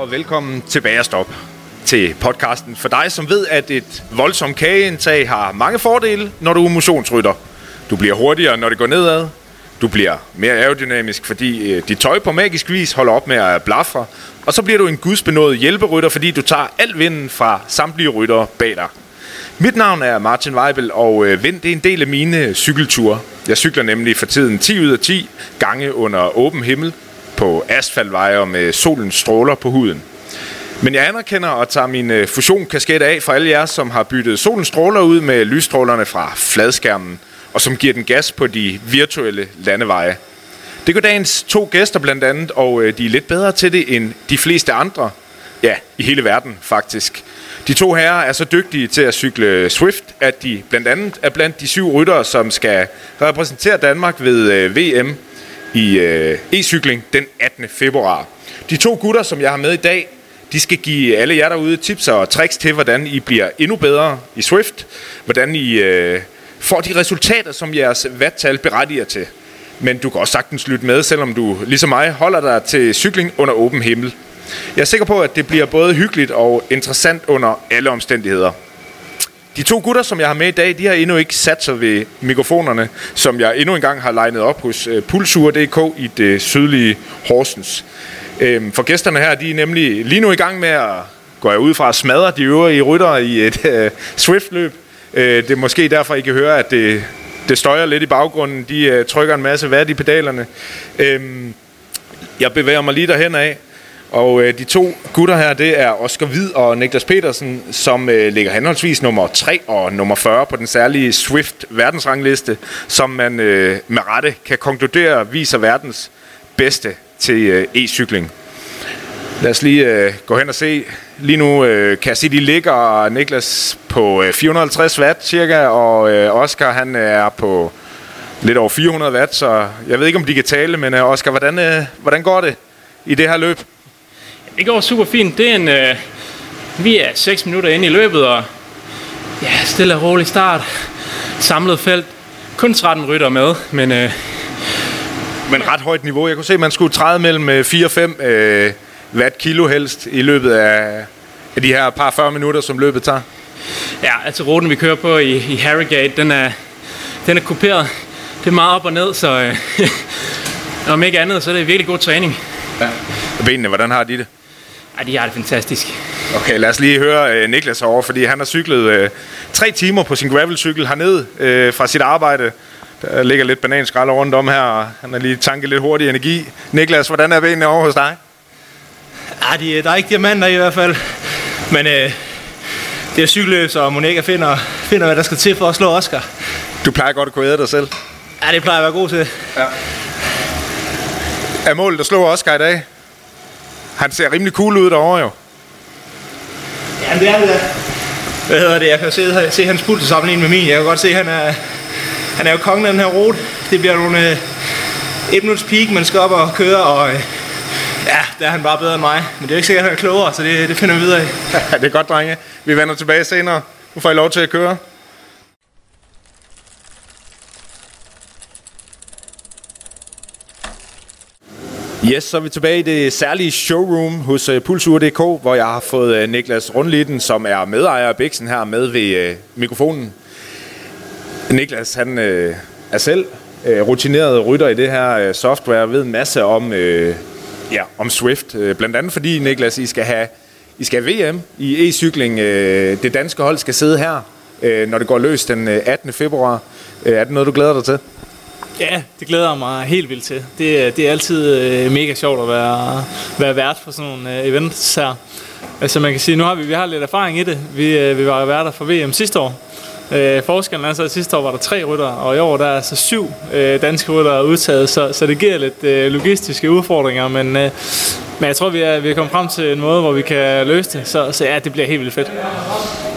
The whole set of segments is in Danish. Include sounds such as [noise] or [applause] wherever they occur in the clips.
Og velkommen til Bagerstop til podcasten for dig, som ved, at et voldsomt kageindtag har mange fordele, når du er motionsrytter. Du bliver hurtigere, når det går nedad. Du bliver mere aerodynamisk, fordi øh, dit tøj på magisk vis holder op med at blafre. Og så bliver du en gudsbenået hjælperytter, fordi du tager al vinden fra samtlige ryttere bag dig. Mit navn er Martin Weibel, og øh, vind det er en del af mine cykelture. Jeg cykler nemlig for tiden 10 ud af 10 gange under åben himmel på asfaltveje og med solens stråler på huden. Men jeg anerkender og tager min øh, fusionkasket af for alle jer, som har byttet solens stråler ud med lysstrålerne fra fladskærmen, og som giver den gas på de virtuelle landeveje. Det gør dagens to gæster blandt andet, og øh, de er lidt bedre til det end de fleste andre. Ja, i hele verden faktisk. De to herrer er så dygtige til at cykle Swift, at de blandt andet er blandt de syv ryttere, som skal repræsentere Danmark ved øh, VM i øh, e-cykling den 18. februar. De to gutter, som jeg har med i dag, de skal give alle jer derude tips og tricks til, hvordan I bliver endnu bedre i Swift, hvordan I øh, får de resultater, som jeres vattal berettiger til. Men du kan også sagtens lytte med, selvom du, ligesom mig, holder dig til cykling under åben himmel. Jeg er sikker på, at det bliver både hyggeligt og interessant under alle omstændigheder. De to gutter, som jeg har med i dag, de har endnu ikke sat sig ved mikrofonerne, som jeg endnu engang har legnet op hos øh, Pulsur.dk i det sydlige Horsens. Øhm, for gæsterne her, de er nemlig lige nu i gang med at, gå ud fra at smadre de øvrige rytter i et uh, Swift-løb. Øh, det er måske derfor, I kan høre, at det, det støjer lidt i baggrunden. De trykker en masse vat i pedalerne. Øhm, jeg bevæger mig lige derhen af. Og øh, de to gutter her, det er Oscar Hvid og Niklas Petersen, som øh, ligger henholdsvis nummer 3 og nummer 40 på den særlige Swift verdensrangliste, som man øh, med rette kan konkludere viser verdens bedste til øh, e-cykling. Lad os lige øh, gå hen og se. Lige nu øh, kan jeg se, de ligger Niklas på øh, 450 watt cirka, og øh, Oscar han er på lidt over 400 watt, så jeg ved ikke, om de kan tale, men øh, Oscar, hvordan, øh, hvordan går det i det her løb? Det går super fint. Det er en, øh, vi er 6 minutter inde i løbet, og ja, stille og rolig start. Samlet felt. Kun 13 rytter med, men øh, Men ret højt niveau. Jeg kunne se, at man skulle træde mellem øh, 4 og 5 øh, watt kilo helst i løbet af, af de her par 40 minutter, som løbet tager. ja, altså ruten vi kører på i, i Harrogate, den er, den er kuperet. Det er meget op og ned, så øh, [laughs] om ikke andet, så er det virkelig god træning. Ja. Benene, hvordan har de det? Ej, de har det fantastisk. Okay, lad os lige høre øh, Niklas herovre, fordi han har cyklet øh, tre timer på sin gravelcykel hernede øh, fra sit arbejde. Der ligger lidt bananskrald rundt om her, og han har lige tanket lidt hurtig energi. Niklas, hvordan er benene over hos dig? Ja, de, der er ikke diamanter i hvert fald. Men øh, det er cykelløb, så Monika finder, finder, hvad der skal til for at slå Oscar. Du plejer godt at kunne æde dig selv. Ja, det plejer jeg at være god til. Er målet at slå Oscar i dag? Han ser rimelig cool ud derovre jo. Ja, det er det da. Hvad hedder det? Jeg kan se, se hans puls sammenlignet med min. Jeg kan godt se, at han er, han er jo kongen af den her rute. Det bliver nogle øh, et minuts peak, man skal op og køre, og øh, ja, der er han bare bedre end mig. Men det er jo ikke sikkert, at han er klogere, så det, det finder vi videre. [laughs] Ja, det er godt, drenge. Vi vender tilbage senere. Nu får I lov til at køre. Yes, så er vi tilbage i det særlige showroom hos uh, Pulsur.dk, hvor jeg har fået uh, Niklas Rundlitten, som er medejer af Bixen her, med ved uh, mikrofonen. Niklas, han uh, er selv uh, rutineret rytter i det her uh, software, ved en masse om, uh, ja, om Swift. Uh, blandt andet fordi, Niklas, I skal have, I skal have VM i e-cykling. Uh, det danske hold skal sidde her, uh, når det går løs den uh, 18. februar. Uh, er det noget, du glæder dig til? Ja, det glæder jeg mig helt vildt til. Det, det er altid øh, mega sjovt at være, være vært for sådan nogle øh, events her. Altså man kan sige, nu har vi, vi har lidt erfaring i det. Vi, øh, vi var jo værter for VM sidste år. Øh, forskellen er så, at sidste år var der tre rytter, og i år der er så syv øh, danske rytter udtaget, så, så det giver lidt øh, logistiske udfordringer, men, øh, men jeg tror, vi er, vi er kommet frem til en måde, hvor vi kan løse det, så, så ja, det bliver helt vildt fedt.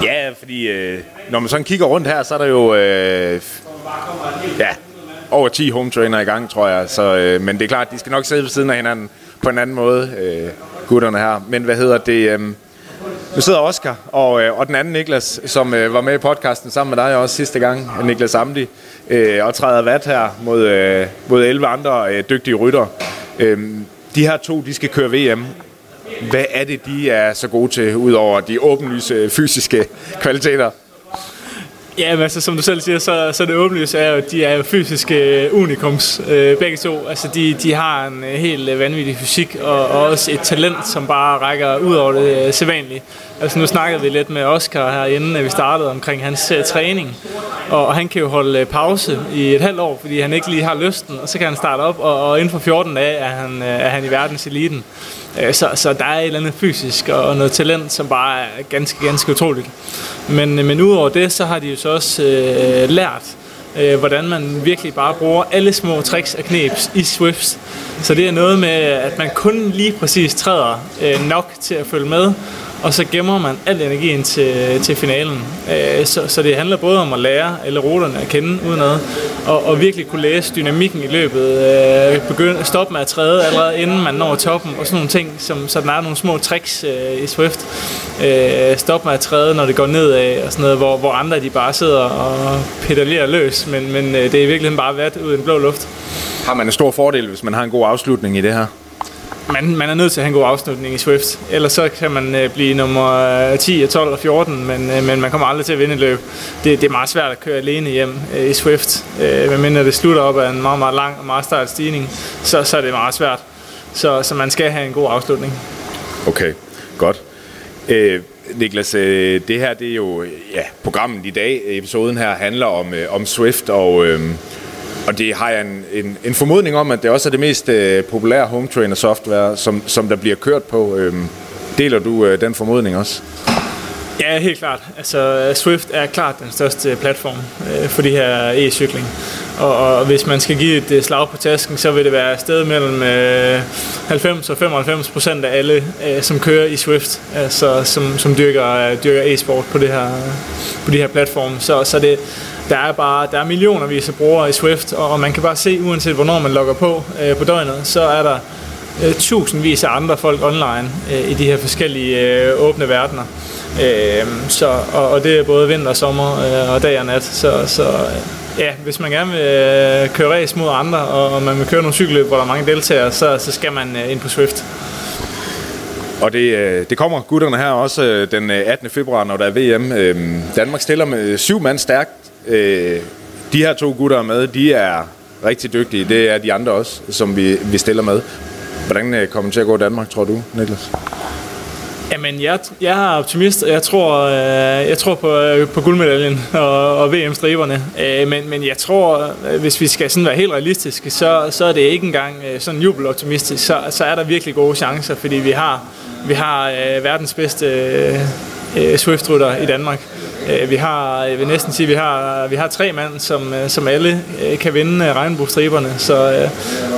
Ja, fordi øh, når man sådan kigger rundt her, så er der jo øh, ja, over 10 home trainer i gang, tror jeg. Så, øh, men det er klart, de skal nok sidde ved siden af hinanden på en anden måde, øh, gutterne her. Men hvad hedder det? Øh, nu sidder Oscar og, øh, og den anden Niklas, som øh, var med i podcasten sammen med dig også sidste gang, Niklas Amdi, øh, og træder vat her mod, øh, mod 11 andre øh, dygtige rytter. Øh, de her to, de skal køre VM. Hvad er det, de er så gode til, udover de åbenlyse øh, fysiske kvaliteter? Ja, men altså, som du selv siger, så, så det åbenlyst er jo, at de er jo fysiske øh, unikums, øh, begge to. Altså, de, de har en øh, helt øh, vanvittig fysik, og, og også et talent, som bare rækker ud over det øh, sædvanlige. Altså, nu snakkede vi lidt med Oscar herinde, at vi startede omkring hans uh, træning. Og, han kan jo holde øh, pause i et halvt år, fordi han ikke lige har lysten, og så kan han starte op, og, og inden for 14 dage er han, uh, er han i verdens eliten. Uh, så, så der er et eller andet fysisk og noget talent, som bare er ganske, ganske utroligt. Men, men udover det, så har de jo så også øh, lært, øh, hvordan man virkelig bare bruger alle små tricks og knep i Swift. Så det er noget med, at man kun lige præcis træder øh, nok til at følge med, og så gemmer man al energien til, til finalen. Øh, så, så det handler både om at lære alle ruterne at kende udenad, og, og virkelig kunne læse dynamikken i løbet, øh, begynde, stoppe med at træde allerede inden man når toppen, og sådan nogle ting, som, så der er nogle små tricks øh, i Swift. Øh, stoppe med at træde, når det går nedad, og sådan noget, hvor, hvor andre de bare sidder og pedalerer løs, men, men øh, det er i virkeligheden bare vat ud i den blå luft. Har man en stor fordel, hvis man har en god afslutning i det her? Man, man er nødt til at have en god afslutning i Swift. Ellers så kan man øh, blive nummer øh, 10, 12 og 14, men, øh, men man kommer aldrig til at vinde et løb. Det, det er meget svært at køre alene hjem øh, i Swift. Øh, medmindre det slutter op af en meget, meget lang og meget stejl stigning, så, så er det meget svært. Så, så man skal have en god afslutning. Okay, godt. Øh, Niklas, øh, det her det er jo ja, programmet i dag. Episoden her handler om, øh, om Swift, og, øh, og det har jeg en, en, en formodning om, at det også er det mest øh, populære home trainer software, som, som der bliver kørt på. Øh, deler du øh, den formodning også? Ja, helt klart. Altså, Swift er klart den største platform øh, for de her e-cykling. Og, og hvis man skal give et øh, slag på tasken, så vil det være et sted mellem øh, 90 og 95 procent af alle, øh, som kører i Swift, altså, som, som dyrker, øh, dyrker e-sport på, det her, på de her platforme. Så, så det, der er bare der er millioner af brugere i Swift, og, og man kan bare se, uanset hvornår man logger på øh, på døgnet, så er der øh, tusindvis af andre folk online øh, i de her forskellige øh, åbne verdener. Øh, så, og, og det er både vinter og sommer øh, og dag og nat. Så, så øh, ja, hvis man gerne vil øh, køre race mod andre, og, og man vil køre nogle cykelløb, hvor der er mange deltagere, så, så skal man øh, ind på Swift. Og det, øh, det kommer gutterne her også øh, den øh, 18. februar, når der er VM. Danmark stiller med syv mand stærkt. Øh, de her to gutter er med, de er rigtig dygtige. Det er de andre også, som vi, vi stiller med. Hvordan øh, kommer det til at gå i Danmark, tror du, Niklas? Jamen, jeg, jeg er optimist, og jeg tror, øh, jeg tror på, øh, på guldmedaljen og, og VM-striberne. Øh, men, men jeg tror, øh, hvis vi skal sådan være helt realistiske, så, så er det ikke engang øh, sådan jubeloptimistisk. Så, så er der virkelig gode chancer, fordi vi har, vi har øh, verdens bedste øh, swift i Danmark. Øh, vi har, jeg vil næsten sige, vi har, vi har tre mand, som, øh, som alle øh, kan vinde regnbuestriberne. Så,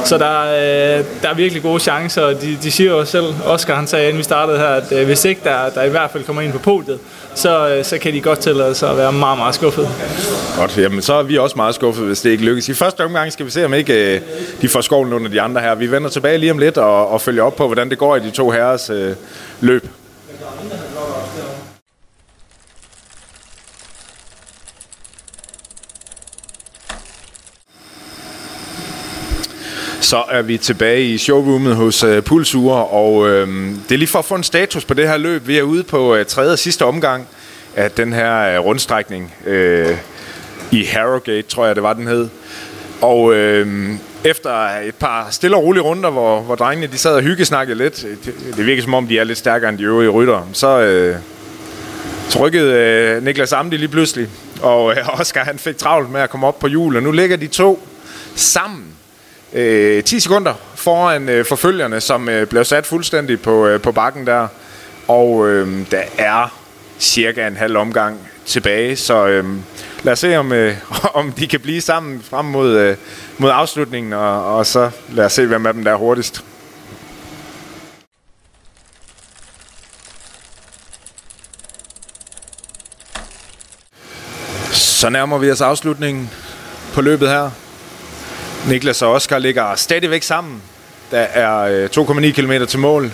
så der, der er virkelig gode chancer. De, de siger jo selv, Oscar han sagde, inden vi startede her, at hvis ikke der, der i hvert fald kommer ind på podiet, så, så kan de godt tillade sig at være meget, meget skuffet. Godt, jamen så er vi også meget skuffet, hvis det ikke lykkes. I første omgang skal vi se, om ikke de får skovlen under de andre her. Vi vender tilbage lige om lidt og, og følger op på, hvordan det går i de to herres øh, løb. Så er vi tilbage i showroomet hos øh, Pulsur, og øh, det er lige for at få en status på det her løb. Vi er ude på øh, tredje og sidste omgang af den her øh, rundstrækning øh, i Harrogate, tror jeg det var den hed. Og øh, efter et par stille og rolige runder, hvor, hvor drengene de sad og hyggesnakkede lidt, øh, det, det virker som om de er lidt stærkere end de øvrige rytter, så, øh, så rykkede øh, Niklas Amdi lige pludselig, og øh, [laughs] Oscar han fik travlt med at komme op på hjul, og nu ligger de to sammen øh, 10 sekunder foran øh, forfølgerne, som øh, blev sat fuldstændig på, øh, på bakken der. Og øh, der er cirka en halv omgang tilbage. Så øh, lad os se, om, øh, [laughs] om de kan blive sammen frem mod, øh, mod afslutningen, og, og så lad os se, hvem af dem der er hurtigst. Så nærmer vi os afslutningen på løbet her. Niklas og Oscar ligger stadigvæk sammen. Der er øh, 2,9 km til mål.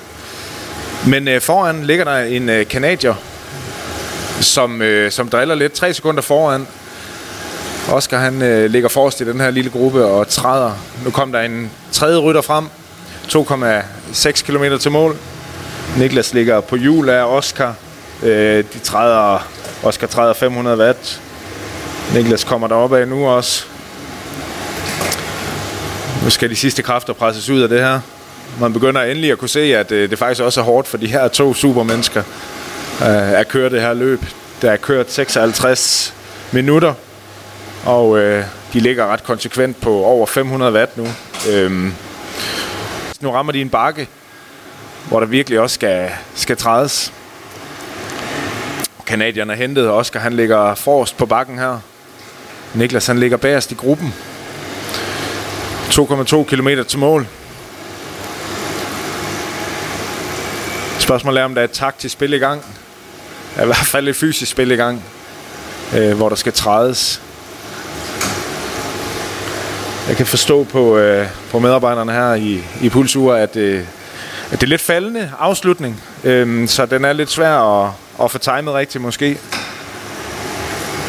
Men øh, foran ligger der en øh, kanadier, som, som driller lidt. 3 sekunder foran. Oscar han ligger forrest i den her lille gruppe og træder. Nu kom der en tredje rytter frem. 2,6 km til mål. Niklas ligger på hjul af Oscar. Øh, de træder, Oscar træder 500 watt. Niklas kommer deroppe af nu også. Nu skal de sidste kræfter presses ud af det her. Man begynder endelig at kunne se, at øh, det faktisk også er hårdt for de her to supermennesker øh, at køre det her løb. Der er kørt 56 minutter, og øh, de ligger ret konsekvent på over 500 watt nu. Øhm, nu rammer de en bakke, hvor der virkelig også skal, skal trædes. Kanadierne er hentet, og Oscar han ligger forrest på bakken her. Niklas han ligger bagerst i gruppen. 2,2 km til mål. Spørgsmålet er, om der er et taktisk spil i gang. Der er i hvert fald et fysisk spil i gang, øh, hvor der skal trædes. Jeg kan forstå på, øh, på medarbejderne her i, i Pulsur, at, øh, at det er lidt faldende afslutning. Øh, så den er lidt svær at, at få timet rigtigt måske.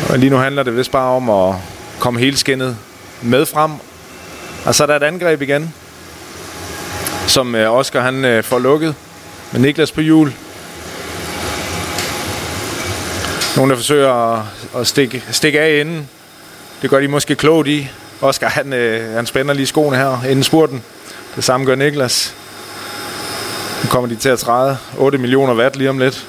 Og lige nu handler det vist bare om at komme hele skinnet med frem. Og så er der et angreb igen, som øh, Oscar han øh, får lukket med Niklas på hjul. Nogle, der forsøger at, at stikke, stikke af inden. Det gør de måske klogt i. Oscar han, øh, han spænder lige skoene her inden spurten. Det samme gør Niklas. Nu kommer de til at træde 8 millioner watt lige om lidt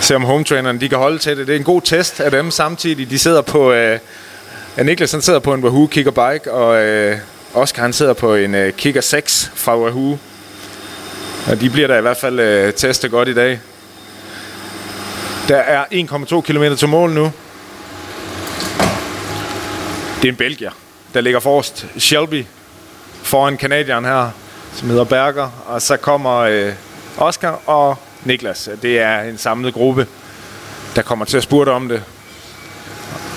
se om hometrainerne de kan holde til det. Det er en god test af dem samtidig. De sidder på... Øh, ja, Niklas han sidder på en Wahoo Kicker Bike, og øh, Oscar han sidder på en øh, Kicker 6 fra Wahoo. Og de bliver der i hvert fald øh, testet godt i dag. Der er 1,2 km til mål nu. Det er en belgier, der ligger forrest. Shelby foran kanadieren her, som hedder Berger. Og så kommer øh, Oscar og Niklas. Det er en samlet gruppe, der kommer til at spurte om det.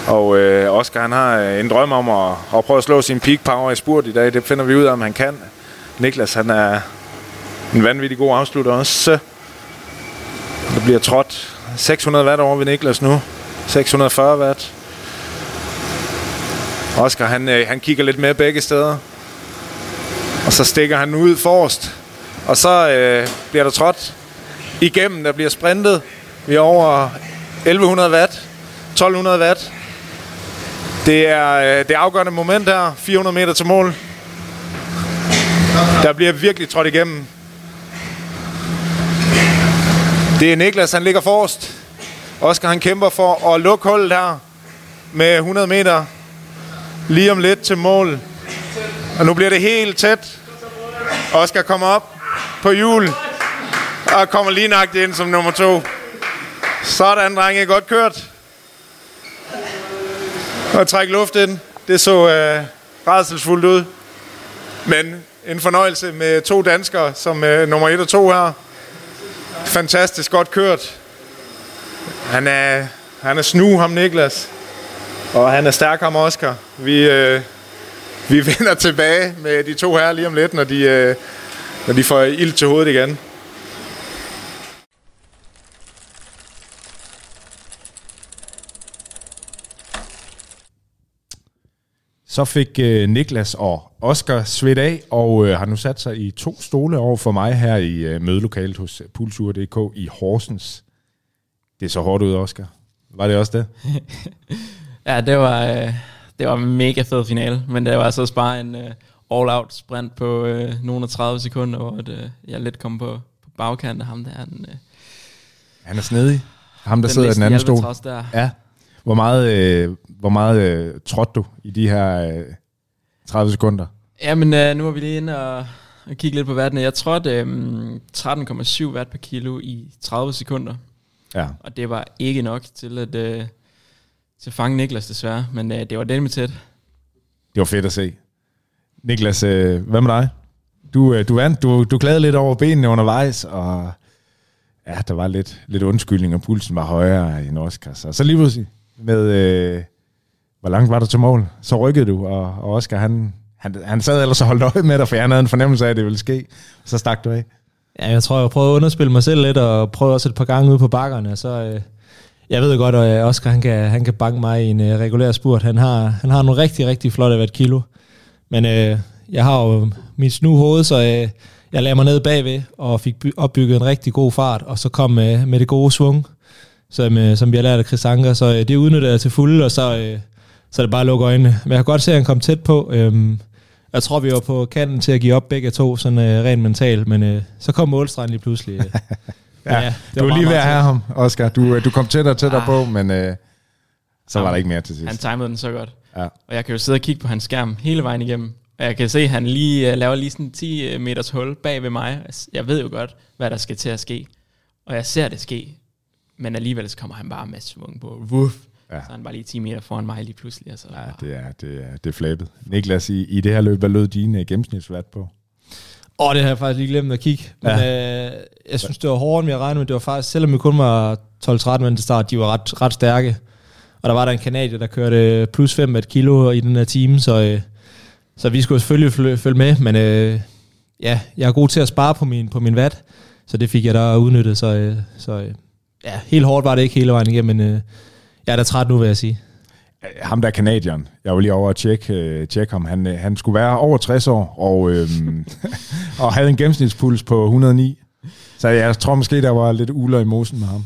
Og øh, Oscar han har øh, en drøm om at, at prøve at slå sin peak power i spurt i dag. Det finder vi ud af, om han kan. Niklas han er en vanvittig god afslutter også. Der bliver trådt 600 watt over ved Niklas nu. 640 watt. Oscar han, øh, han kigger lidt med begge steder. Og så stikker han ud forrest. Og så øh, bliver der trådt igennem. Der bliver sprintet. Vi er over 1100 watt. 1200 watt. Det er øh, det afgørende moment her. 400 meter til mål. Der bliver virkelig trådt igennem. Det er Niklas, han ligger forrest. Oscar han kæmper for at lukke hullet her med 100 meter. Lige om lidt til mål. Og nu bliver det helt tæt. Oscar kommer op på jul. og kommer lige nagt ind som nummer to. Sådan, drenge. Godt kørt. Og træk luft ind. Det så øh, rædselsfuldt ud. Men en fornøjelse med to danskere som øh, nummer 1 og 2 her. Fantastisk godt kørt. Han er, han er snu, ham Niklas. Og han er stærk, ham Oscar. Vi, øh, vi [laughs] vender tilbage med de to her lige om lidt, når de, øh, når de får ild til hovedet igen. Så fik øh, Niklas og Oscar svedt af, og øh, har nu sat sig i to stole over for mig her i øh, mødelokalet hos Pulsur.dk i Horsens. Det er så hårdt ud, Oscar. Var det også det? [laughs] ja, det var, øh, det var en mega fed finale, men det var altså også bare en øh, all-out sprint på øh, nogle af 30 sekunder, hvor det, øh, jeg lidt kom på, på bagkanten af ham der. Den, øh, Han er snedig. Ham, der sidder i den anden stol. Der. Ja. Hvor meget, øh, hvor meget øh, trådte du i de her øh, 30 sekunder? Jamen, øh, nu er vi lige inde og, og kigge lidt på vattene. Jeg trådte øh, 13,7 watt per kilo i 30 sekunder. Ja. Og det var ikke nok til at, øh, til at fange Niklas desværre, men øh, det var det med tæt. Det var fedt at se. Niklas, øh, hvad med dig? Du, øh, du vandt, du, du klagede lidt over benene undervejs, og ja, der var lidt, lidt undskyldning, og pulsen var højere end Oscar. Så, så lige pludselig med, øh, hvor langt var du til mål? Så rykkede du, og, og Oscar, han, han, han sad ellers og holdt øje med dig, for han havde en fornemmelse af, at det ville ske. Så stak du af. Ja, jeg tror, jeg prøvede at underspille mig selv lidt, og prøvede også et par gange ude på bakkerne, så... Øh, jeg ved godt, at øh, Oscar han kan, han kan banke mig i en øh, regulær spurt. Han har, han har nogle rigtig, rigtig flotte hvert kilo. Men øh, jeg har jo mit snu hoved, så øh, jeg lagde mig ned bagved og fik opbygget en rigtig god fart, og så kom øh, med det gode svung, som, øh, som vi har lært af Chris Anker. Så øh, det udnyttede jeg til fulde, og så, øh, så er det bare at lukke øjnene. Men jeg kan godt se, at han kom tæt på. Øh, jeg tror, vi var på kanten til at give op begge to, sådan øh, rent mentalt, men øh, så kom målstregen lige pludselig. Øh. [laughs] Ja, Ja, det du var lige ved at have ham, Oscar. Du, øh, du kom tættere og tættere Ah. på, men øh, så var Jamen, der ikke mere til sidst. Han timede den så godt. Ja. Og jeg kan jo sidde og kigge på hans skærm hele vejen igennem. Og jeg kan se, at han lige uh, laver lige sådan 10 meters hul bag ved mig. Jeg ved jo godt, hvad der skal til at ske. Og jeg ser det ske. Men alligevel så kommer han bare med svung på. Wuff. Ja. Så han bare lige 10 meter foran mig lige pludselig. Altså, Ja, det er, det er, det er flabet. Niklas, i, i det her løb, hvad lød din uh, gennemsnitsvært på? Åh, det har jeg faktisk lige glemt at kigge. Men ja. øh, jeg synes, det var hårdere, end jeg regnede med. Det var faktisk, selvom vi kun var 12-13 mænd til start, de var ret, ret stærke. Og der var der en kanadier, der kørte plus 5 et kilo i den her time, så, øh, så vi skulle selvfølgelig følge, følge med. Men øh, ja, jeg er god til at spare på min, på min vat, så det fik jeg da udnyttet. Så, øh, så øh, ja, helt hårdt var det ikke hele vejen igennem, men øh, jeg er da træt nu, vil jeg sige. Øh, Ham der kanadieren, jeg var lige over at tjekke, øh, tjekke ham. Han, øh, han skulle være over 60 år, og, øhm, [laughs] og havde en gennemsnitspuls på 109. Så jeg tror måske, der var lidt uler i mosen med ham.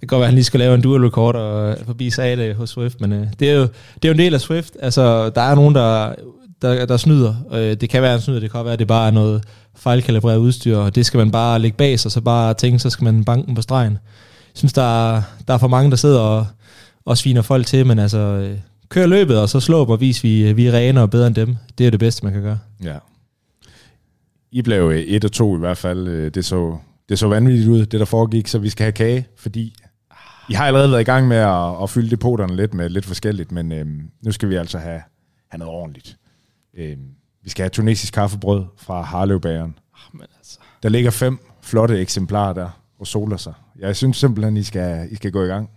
Det kan godt være, at han lige skal lave en dual record og forbi Sade hos Swift, men øh, det, er jo, det er jo en del af Swift. Altså, der er nogen, der, der, der snyder. Øh, det kan være, han snyder, det kan være, at det bare er noget fejlkalibreret udstyr, og det skal man bare lægge bag sig, så bare tænke, så skal man banken på stregen. Jeg synes, der er, der er for mange, der sidder og, og sviner folk til, men altså, øh, kør løbet, og så slå dem og vis, vi, vi er rene og bedre end dem. Det er det bedste, man kan gøre. Ja. I blev øh, et og to i hvert fald. Øh, Det så, det så vanvittigt ud, det der foregik, så vi skal have kage, fordi I har allerede været i gang med at, at fylde depoterne lidt med lidt forskelligt, men øhm, nu skal vi altså have, have noget ordentligt. Øhm, vi skal have tunesisk kaffebrød fra Harlevbæren. Men altså, Der ligger fem flotte eksemplarer der og soler sig. Jeg synes simpelthen, I skal, I skal gå i gang.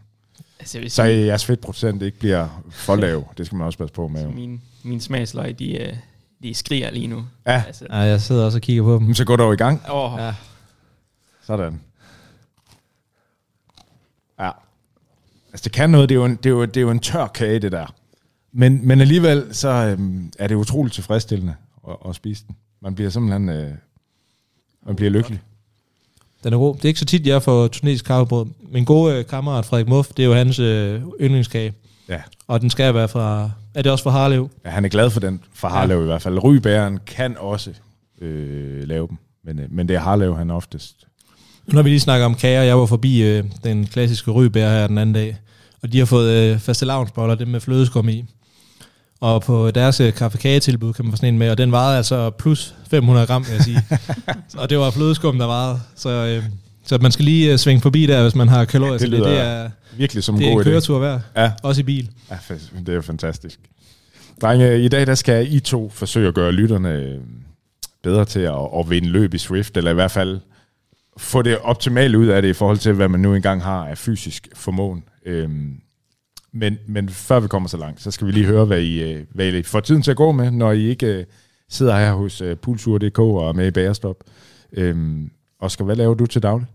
altså jeg vil Så sige, jeres fedtprocent ikke bliver for lav. Det skal man også passe på med. jo. min, min smagsløg, de, øh, de skriger lige nu. Ja, Altså, Ja, jeg sidder også og kigger på dem. men så går dog i gang. åh, Ja. Sådan. Ja. Altså, det kan noget. Det er jo en, det er jo, det er jo en tør kage, det der. Men, men alligevel, så øhm, er det utroligt tilfredsstillende at, at spise den. Man bliver simpelthen... Øh, man bliver lykkelig. Den er god. Det er ikke så tit, jeg får tunesisk kaffebrød. Min gode øh, kammerat Frederik Muff, det er jo hans øh, yndlingskage. Ja. Og den skal være fra... Er det også fra Harlev? ja. Han er glad for den fra Harlev i hvert fald. Rybæren kan også øh, lave dem. Men, øh, men det er Harlev, han oftest. Når vi lige snakker om kager, jeg var forbi øh, den klassiske rybær her den anden dag, og de har fået øh, faste lavnsboller, dem med flødeskum i. Og på deres øh, kaffe-kagetilbud kan man få sådan en med, og den vejede altså plus 500 gram, vil jeg sige. [laughs] og det var flødeskum, der vejede. Så, øh, så man skal lige øh, svinge forbi der, hvis man har kalorier det til det. Det lyder er, Virkelig som en det er en god køretur værd, Ja. også i bil. Ja, det er jo fantastisk. Drenge, i dag der skal I to forsøge at gøre lytterne øh, bedre til at, at vinde løb i Swift, eller i hvert fald få det optimale ud af det i forhold til, hvad man nu engang har af fysisk formåen. Øhm, men, men før vi kommer så langt, så skal vi lige høre, hvad I, øh, hvad I får tiden til at gå med, når I ikke øh, sidder her hos øh, Pulsur.dk og er med i Bagerstop. Øhm, Oscar, hvad laver du til daglig?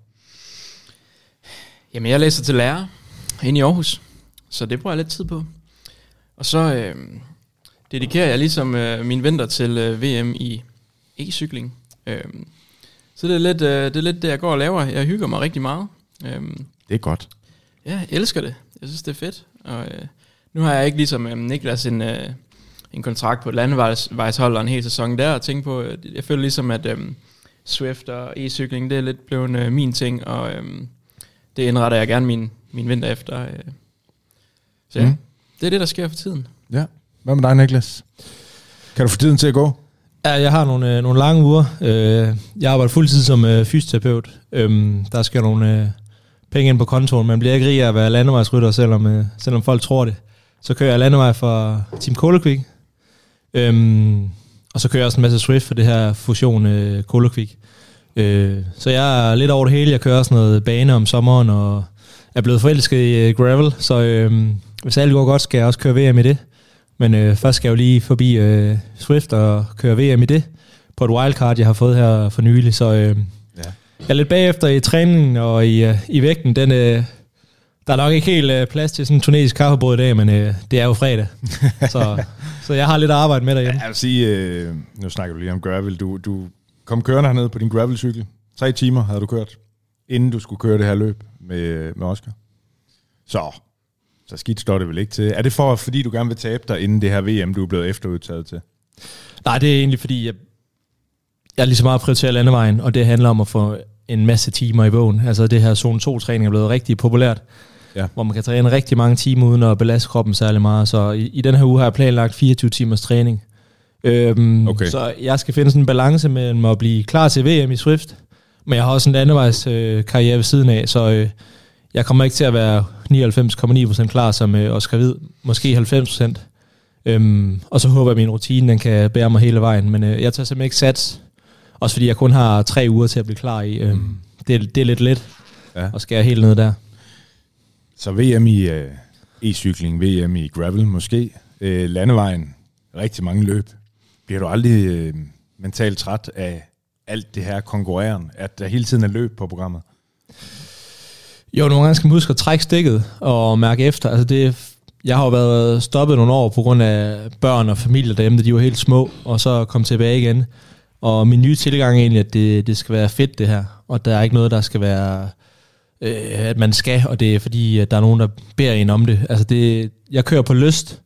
Jamen, jeg læser til lærer inde i Aarhus, så det bruger jeg lidt tid på. Og så øh, dedikerer jeg ligesom øh, min vinter til øh, VM i e-cykling. Øh, så det er, lidt, øh, det er lidt det, jeg går og laver. Jeg hygger mig rigtig meget. Øh, Det er godt. ja, jeg elsker det. Jeg synes, det er fedt. Og øh, nu har jeg ikke ligesom øh, Niklas en, øh, en kontrakt på et landevejshold og en hel sæson der at tænke på. øh, Jeg føler ligesom, at øh, Swift og e-cykling, det er lidt blevet øh, min ting, og øh, det indretter jeg gerne min, min vinter efter. Øh. Så ja, Mm. det er det, der sker for tiden. Ja. Hvad med dig, Niklas? Kan du få tiden til at gå? Ja, jeg har nogle, øh, nogle lange uger. Øh, jeg arbejder fuldtid som øh, fysioterapeut. Øhm, der skal nogle øh, penge ind på kontoen. Man bliver ikke rig af at være landevejsrytter, selvom, øh, selvom folk tror det. Så kører jeg landevej for Team Kolekvik. Øhm, og så kører jeg også en masse Swift for det her fusion øh, Kolekvik. Øh, så jeg er lidt over det hele. Jeg kører også noget bane om sommeren, og er blevet forelsket i øh, gravel. Så øh, hvis alt går godt, skal jeg også køre VM i det. Men øh, først skal jeg jo lige forbi øh, Swift og køre VM i det på et wildcard, jeg har fået her for nylig. Så øh jeg er lidt bagefter i træningen og i, øh, i vægten. Den, øh, der er nok ikke helt øh, plads til sådan en tunesisk kaffebrød i dag, men øh, det er jo fredag. [laughs] så, så jeg har lidt arbejde med derhjemme. Ja, jeg vil sige, øh, nu snakker du lige om gravel. Du, du kom kørende hernede på din gravelcykel. Tre timer havde du kørt, inden du skulle køre det her løb med, med Oscar. Så, så skidt står det vel ikke til. Er det for, fordi du gerne vil tabe dig inden det her VM, du er blevet efterudtaget til? Nej, det er egentlig fordi, jeg, jeg er lige så meget prioriteret landevejen, og det handler om at få en masse timer i bogen. Altså det her zone 2-træning er blevet rigtig populært, ja. hvor man kan træne rigtig mange timer uden at belaste kroppen særlig meget. Så i, i den her uge har jeg planlagt 24 timers træning. Øhm, okay. Så jeg skal finde sådan en balance mellem at blive klar til VM i Swift, men jeg har også en landevejs øh, karriere ved siden af, så øh, jeg kommer ikke til at være 99,9% klar som øh, Oscar Hvid, måske 90%. Øhm, og så håber jeg, at min rutine den kan bære mig hele vejen, men øh, jeg tager simpelthen ikke sats også fordi jeg kun har tre uger til at blive klar i. Øh, mm. det, det er lidt let ja. at skære helt ned der. Så VM i uh, e-cykling, VM i gravel måske, uh, landevejen, rigtig mange løb. Bliver du aldrig uh, mentalt træt af alt det her konkurreren, at der hele tiden er løb på programmet? Jo, nogle gange skal man huske at trække stikket og mærke efter. Altså det, jeg har jo været stoppet nogle år på grund af børn og familie derhjemme, de var helt små, og så kom tilbage igen. Og min nye tilgang er egentlig, at det, det skal være fedt det her, og der er ikke noget, der skal være, øh, at man skal, og det er fordi, at der er nogen, der beder en om det. Altså det, jeg kører på lyst,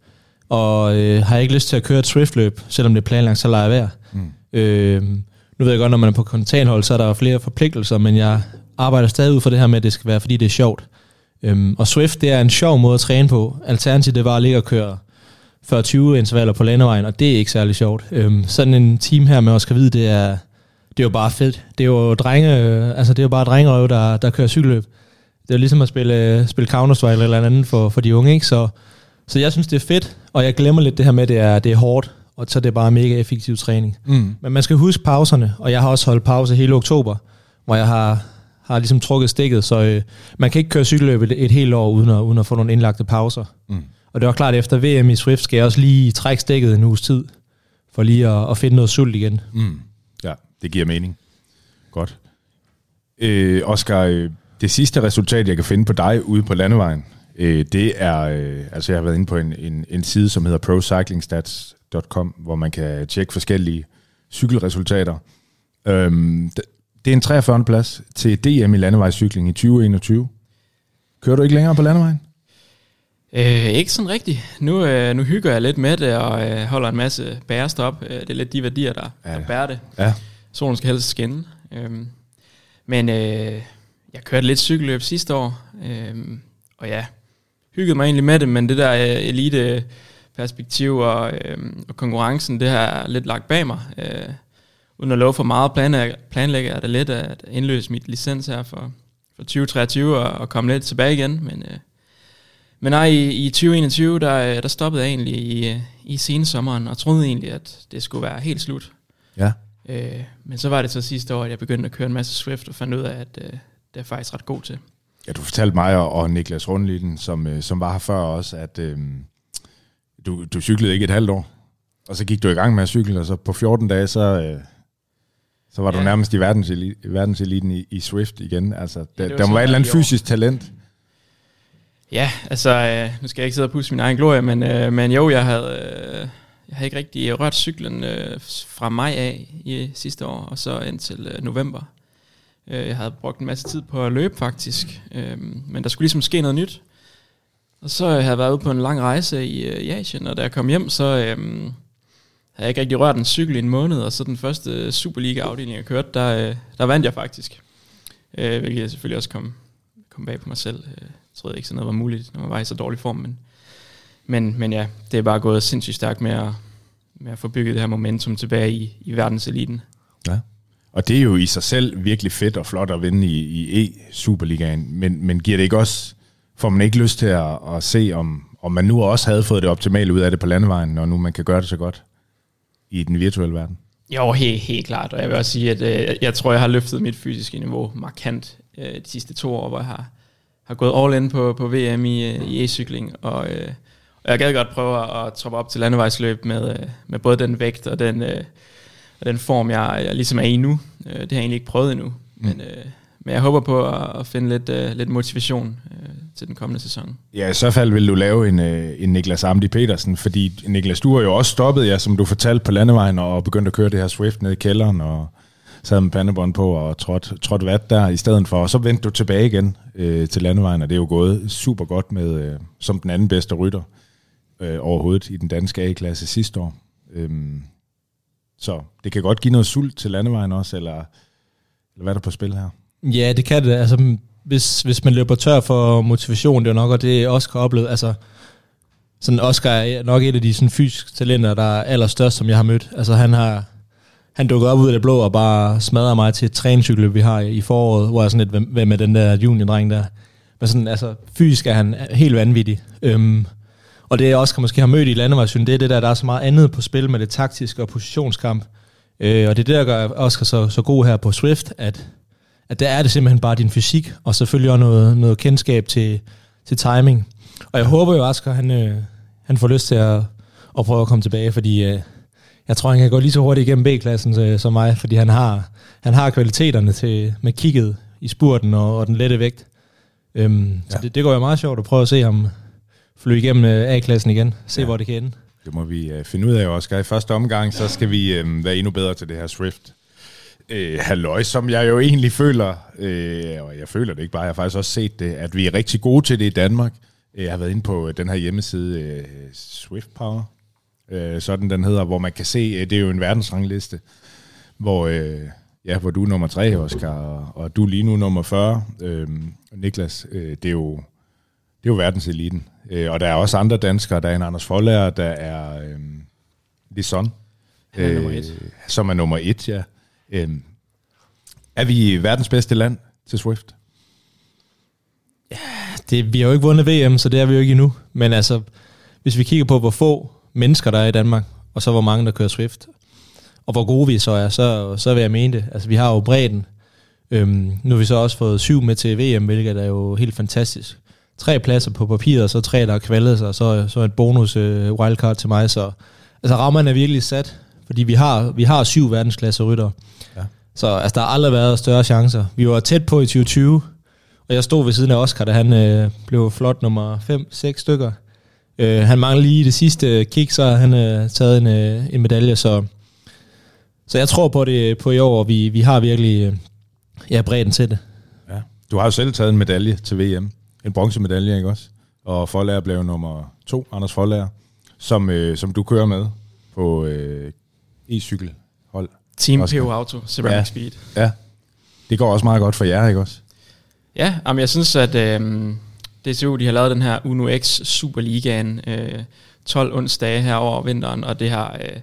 og øh, har ikke lyst til at køre et Swift-løb, selvom det er planlagt, så lader jeg være. Mm. Øh, nu ved jeg godt, når man er på kontanhold, så er der flere forpligtelser, men jeg arbejder stadig ud for det her med, at det skal være, fordi det er sjovt. Øhm, og Swift, det er en sjov måde at træne på. Alternativet, det var at ligge og køre 40-20 intervaller på landevejen, og det er ikke særlig sjovt. Øhm, sådan en team her med Oscar Hvid, det er, det er jo bare fedt. Det er jo drenge, altså det er jo bare drengerøv, der, der kører cykelløb. Det er jo ligesom at spille, spille Counter-Strike eller andet for, for de unge, ikke? Så, så jeg synes, det er fedt, og jeg glemmer lidt det her med, at det er, det er hårdt, og så er det bare mega effektiv træning. Mm. Men man skal huske pauserne, og jeg har også holdt pause hele oktober, hvor jeg har, har ligesom trukket stikket, så øh, man kan ikke køre cykelløb et, et helt år uden at, uden at få nogle indlagte pauser. Mm. Og det var klart, at efter VM i Swift skal jeg også lige trække stikket en uges tid, for lige at, at finde noget sult igen. Mm. Ja, det giver mening. Godt. Øh, Oscar, øh, det sidste resultat, jeg kan finde på dig ude på landevejen, øh, det er, øh, altså jeg har været inde på en, en, en side, som hedder procyclingstats.com, hvor man kan tjekke forskellige cykelresultater. Øhm, det er en 43. plads til DM i landevejscykling i 2021. Kører du ikke længere på landevejen? Øh, ikke sådan rigtigt. Nu, øh, nu hygger jeg lidt med det og øh, holder en masse bærestop. Øh, det er lidt de værdier, der, ja. der bærer det. Ja. Solen skal helst skinne. Øh, men øh, jeg kørte lidt cykelløb sidste år, øh, og ja, hyggede mig egentlig med det, men det der øh, elite perspektiv og, øh, og konkurrencen, det har jeg lidt lagt bag mig. Øh, uden at love for meget planlægger, planlægger jeg det lidt at indløse mit licens her for, for 2023 og, og komme lidt tilbage igen, men... Øh, men nej, i, i 2021, der, der stoppede jeg egentlig i, i sensommeren, og troede egentlig, at det skulle være helt slut. Ja. Øh, men så var det så sidste år, at jeg begyndte at køre en masse Swift, og fandt ud af, at øh, det er faktisk ret god til. Ja, du fortalte mig og, og Niklas Rundliden, som, øh, som var her før også, at øh, du, du cyklede ikke et halvt år, og så gik du i gang med at cykle, og så på 14 dage, så, øh, så var ja. du nærmest i verdenseliten, verdenseliten i, i Swift igen. Altså, der, ja, der må være et eller andet fysisk talent. Ja, altså, øh, nu skal jeg ikke sidde og pusse min egen glorie, men, øh, men jo, jeg havde, øh, jeg havde ikke rigtig rørt cyklen øh, fra maj af i sidste år, og så indtil øh, november. Øh, jeg havde brugt en masse tid på at løbe faktisk, øh, men der skulle ligesom ske noget nyt. Og så havde jeg været ude på en lang rejse i, øh, i Asien, og da jeg kom hjem, så øh, havde jeg ikke rigtig rørt en cykel i en måned, og så den første Superliga-afdeling, jeg kørte, der, øh, der vandt jeg faktisk. Øh, hvilket jeg selvfølgelig også kom, kom bag på mig selv. Øh, troede ikke, sådan noget var muligt, når man var i så dårlig form. Men, men, men ja, det er bare gået sindssygt stærkt med at, med at få bygget det her momentum tilbage i, i verdenseliten. Ja. Og det er jo i sig selv virkelig fedt og flot at vinde i, i E-Superligaen, men, men giver det ikke også, får man ikke lyst til at, at se, om, om man nu også havde fået det optimale ud af det på landevejen, når nu man kan gøre det så godt i den virtuelle verden? Jo, helt, helt klart. Og jeg vil også sige, at øh, jeg tror, jeg har løftet mit fysiske niveau markant øh, de sidste to år, hvor jeg har, har gået all in på, på VM i, i e-cykling. Og, øh, og jeg gad godt prøve at, at troppe op til landevejsløb med, øh, med både den vægt og den, øh, og den form, jeg, jeg ligesom er i nu. Øh, det har jeg egentlig ikke prøvet endnu. Mm. Men, øh, men jeg håber på at, at finde lidt, øh, lidt motivation øh, til den kommende sæson. Ja, i så fald vil du lave en, øh, en Niklas Amdi Petersen, fordi Niklas, du har jo også stoppet, ja, som du fortalte på landevejen, og begyndt at køre det her Swift ned i kælderen, og sad med pandebånd på og trådt, trådt vat der i stedet for, og så vendte du tilbage igen øh, til landevejen, og det er jo gået super godt med, øh, som den anden bedste rytter øh, overhovedet i den danske A-klasse sidste år. Øhm, så det kan godt give noget sult til landevejen også, eller, eller hvad er der på spil her? Ja, det kan det. Altså, hvis, hvis man løber tør for motivation, det er nok og det, Oscar har oplevet. Altså, sådan Oscar er nok et af de sådan, fysiske talenter, der er allerstørst, som jeg har mødt. Altså, han har han dukkede op ud af det blå og bare smadrede mig til et træningscykel, vi har i foråret, hvor jeg sådan lidt, hvem med den der junior-dreng der? Men sådan, altså, fysisk er han helt vanvittig. Øhm, og det, jeg også måske har mødt i landevejsyn, det er det der, der er så meget andet på spil med det taktiske og positionskamp. Øh, og det er det, der gør Oscar så, så god her på Swift, at, at der er det simpelthen bare din fysik, og selvfølgelig også noget, noget kendskab til, til timing. Og jeg håber jo, Oscar, han, øh, han får lyst til at, at prøve at komme tilbage, fordi øh, jeg tror, han kan gå lige så hurtigt igennem B-klassen øh, som mig, fordi han har, han har kvaliteterne til, med kigget i spurten og, og den lette vægt. Øhm, ja. Så det, det går jo meget sjovt at prøve at se ham flyve igennem øh, A-klassen igen, se ja. hvor det kan ende. Det må vi uh, finde ud af, Oscar. I første omgang, så skal vi uh, være endnu bedre til det her Swift. Uh, halløj, som jeg jo egentlig føler, uh, og jeg føler det ikke bare, jeg har faktisk også set det, at vi er rigtig gode til det i Danmark. Jeg har været inde på den her hjemmeside uh, Swift Power, uh, sådan den hedder, hvor man kan se, uh, det er jo en verdensrangliste, hvor, uh, ja, hvor du er nummer 3, Oscar, og, og du er lige nu nummer 40. Uh, Niklas, uh, det er jo det er jo verdenseliten. Øh, og der er også andre danskere. Der er en Anders Forlager, der er øh, Lison, øh, som er nummer et, ja. Øh, er vi verdens bedste land til Swift? Ja, det, vi har jo ikke vundet VM, så det er vi jo ikke endnu. Men altså, hvis vi kigger på, hvor få mennesker der er i Danmark, og så hvor mange, der kører Swift, og hvor gode vi så er, så, så vil jeg mene det. Altså, vi har jo bredden. Øhm, nu har vi så også fået syv med til VM, hvilket er jo helt fantastisk tre pladser på papiret, så tre, der har kvaldet sig, og så, så et bonus uh, wildcard til mig. Så altså, rammerne er virkelig sat, fordi vi har, vi har syv verdensklasse rytter. Ja. Så altså, der har aldrig været større chancer. Vi var tæt på i 2020, og jeg stod ved siden af Oscar, da han øh, blev flot nummer 5-6 stykker. Øh, han mangler lige det sidste kick, så har han øh, taget en, øh, en medalje, så, så jeg tror på det på i år, og vi, vi har virkelig øh, ja, bredden til det. Ja. Du har jo selv taget en medalje til VM en bronzemedalje, ikke også? Og Forlager blev nummer to, Anders Forlager, som, øh, som du kører med på øh, e-cykelhold. Team PO Auto, Ceramic ja. Speed. Ja, det går også meget godt for jer, ikke også? Ja, jamen jeg synes, at øh, DCU de har lavet den her Uno X Superligaen øh, 12 onsdage her over vinteren, og det har, øh,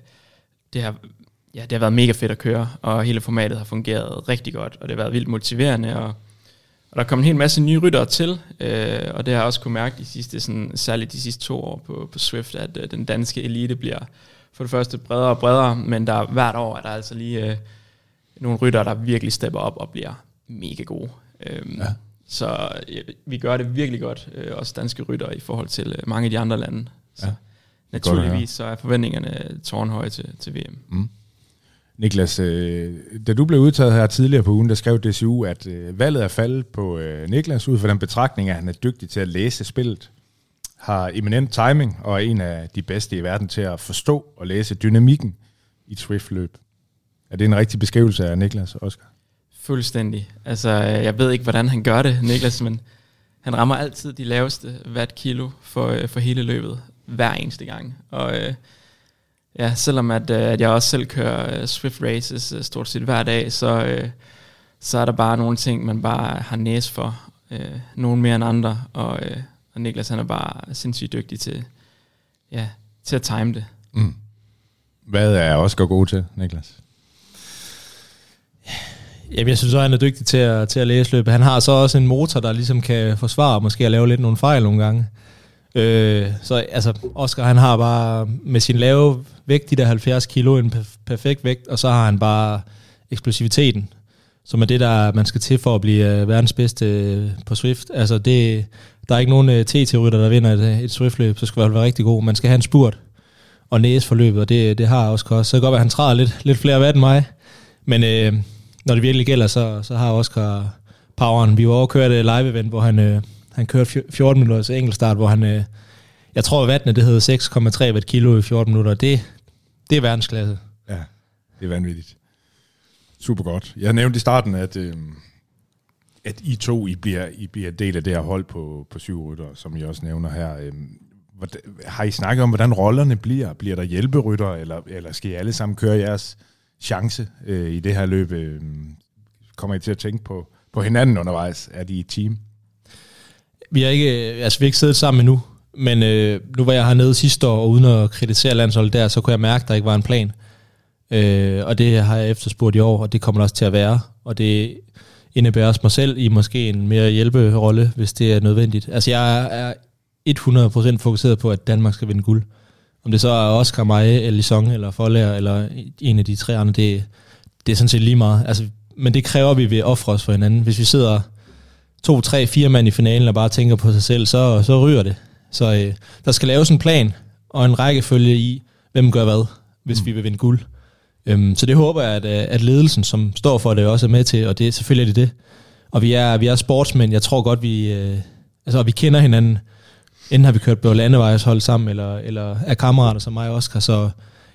det har ja, det har været mega fedt at køre, og hele formatet har fungeret rigtig godt, og det har været vildt motiverende, og og der kom en hel masse nye ryttere til, øh, og det har jeg også kunne mærke de sidste, sådan, særligt de sidste to år på, på Swift, at øh, den danske elite bliver for det første bredere og bredere, men der hvert år er der altså lige øh, nogle ryttere, der virkelig stepper op og bliver mega gode. Øh, ja. Så øh, vi gør det virkelig godt, øh, også danske ryttere, i forhold til øh, mange af de andre lande. Så ja. naturligvis så er forventningerne tårnhøje til, til VM. Mm. Niklas, øh, da du blev udtaget her tidligere på ugen, der skrev DCU, at øh, valget er faldet på øh, Niklas ud fra den betragtning, at han er dygtig til at læse spillet, har eminent timing og er en af de bedste i verden til at forstå og læse dynamikken i Swift-løb. Er det en rigtig beskrivelse af Niklas, Oscar? Fuldstændig. Altså, jeg ved ikke, hvordan han gør det, Niklas, men han rammer altid de laveste watt kilo for, øh, for hele løbet, hver eneste gang. Og øh, ja, selvom at, øh, at jeg også selv kører Swift Races stort set hver dag, så, så er der bare nogle ting, man bare har næs for. Uh, nogle mere end andre, og, og Niklas han er bare sindssygt dygtig til, ja, til at time det. Mm. Hvad er Oscar god til, Niklas? Jamen, jeg synes også, han er dygtig til at, til at læse løbet. Han har så også en motor, der ligesom kan forsvare måske at lave lidt nogle fejl nogle gange. Øh, så altså, Oscar han har bare med sin lave vægt, de der 70 kilo, en perfekt vægt, og så har han bare eksplosiviteten, som er det, der man skal til for at blive øh, verdens bedste øh, på Swift. Altså, det, der er ikke nogen øh, TT-rytter, der vinder et, øh, et Swift-løb, så skal man være rigtig god. Man skal have en spurt og næse for løbet, og det, det har Oscar også. Så kan godt være, at han træder lidt, lidt flere vand end mig, men øh, når det virkelig gælder, så, så har Oscar poweren. Vi var overkørt et live-event, hvor han, øh, han kørte 14 minutters enkeltstart, hvor han, øh, jeg tror, vattene det hedder 6,3 watt kilo i 14 minutter. Det, det er verdensklasse. Ja, det er vanvittigt. Super godt. Jeg nævnte i starten, at, øh, at I to I bliver, I bliver del af det her hold på, på syv rytter, som I også nævner her. Øh, hvordan, har I snakket om, hvordan rollerne bliver? Bliver der hjælperytter, eller, eller skal I alle sammen køre jeres chance øh, i det her løb? Øh, kommer I til at tænke på, på hinanden undervejs? Er de i team? Vi har ikke, øh, altså vi har ikke siddet sammen endnu, men øh, nu var jeg hernede sidste år, og uden at kritisere landsholdet der, så kunne jeg mærke, at der ikke var en plan. Øh, og det har jeg efterspurgt i år, og det kommer der også til at være. Og det indebærer også mig selv i måske en mere hjælperolle, hvis det er nødvendigt. Altså jeg er 100% fokuseret på, at Danmark skal vinde guld. Om det så er Oscar, mig, eller Lison, eller Forlærer, eller en af de tre andre, det, det er sådan set lige meget. Altså, men det kræver, at vi vil ofre os for hinanden. Hvis vi sidder to, tre, fire mand i finalen og bare tænker på sig selv, så, så ryger det. Så øh, der skal laves en plan og en rækkefølge i, hvem gør hvad, hvis mm. vi vil vinde guld. Øhm, så det håber jeg, at, øh, at ledelsen, som står for det, også er med til, og det selvfølgelig er det det. Og vi er, vi er sportsmænd. Jeg tror godt, vi, øh, altså, vi kender hinanden. Enten har vi kørt på landevejshold sammen, eller, eller er kammerater som mig og Oscar, så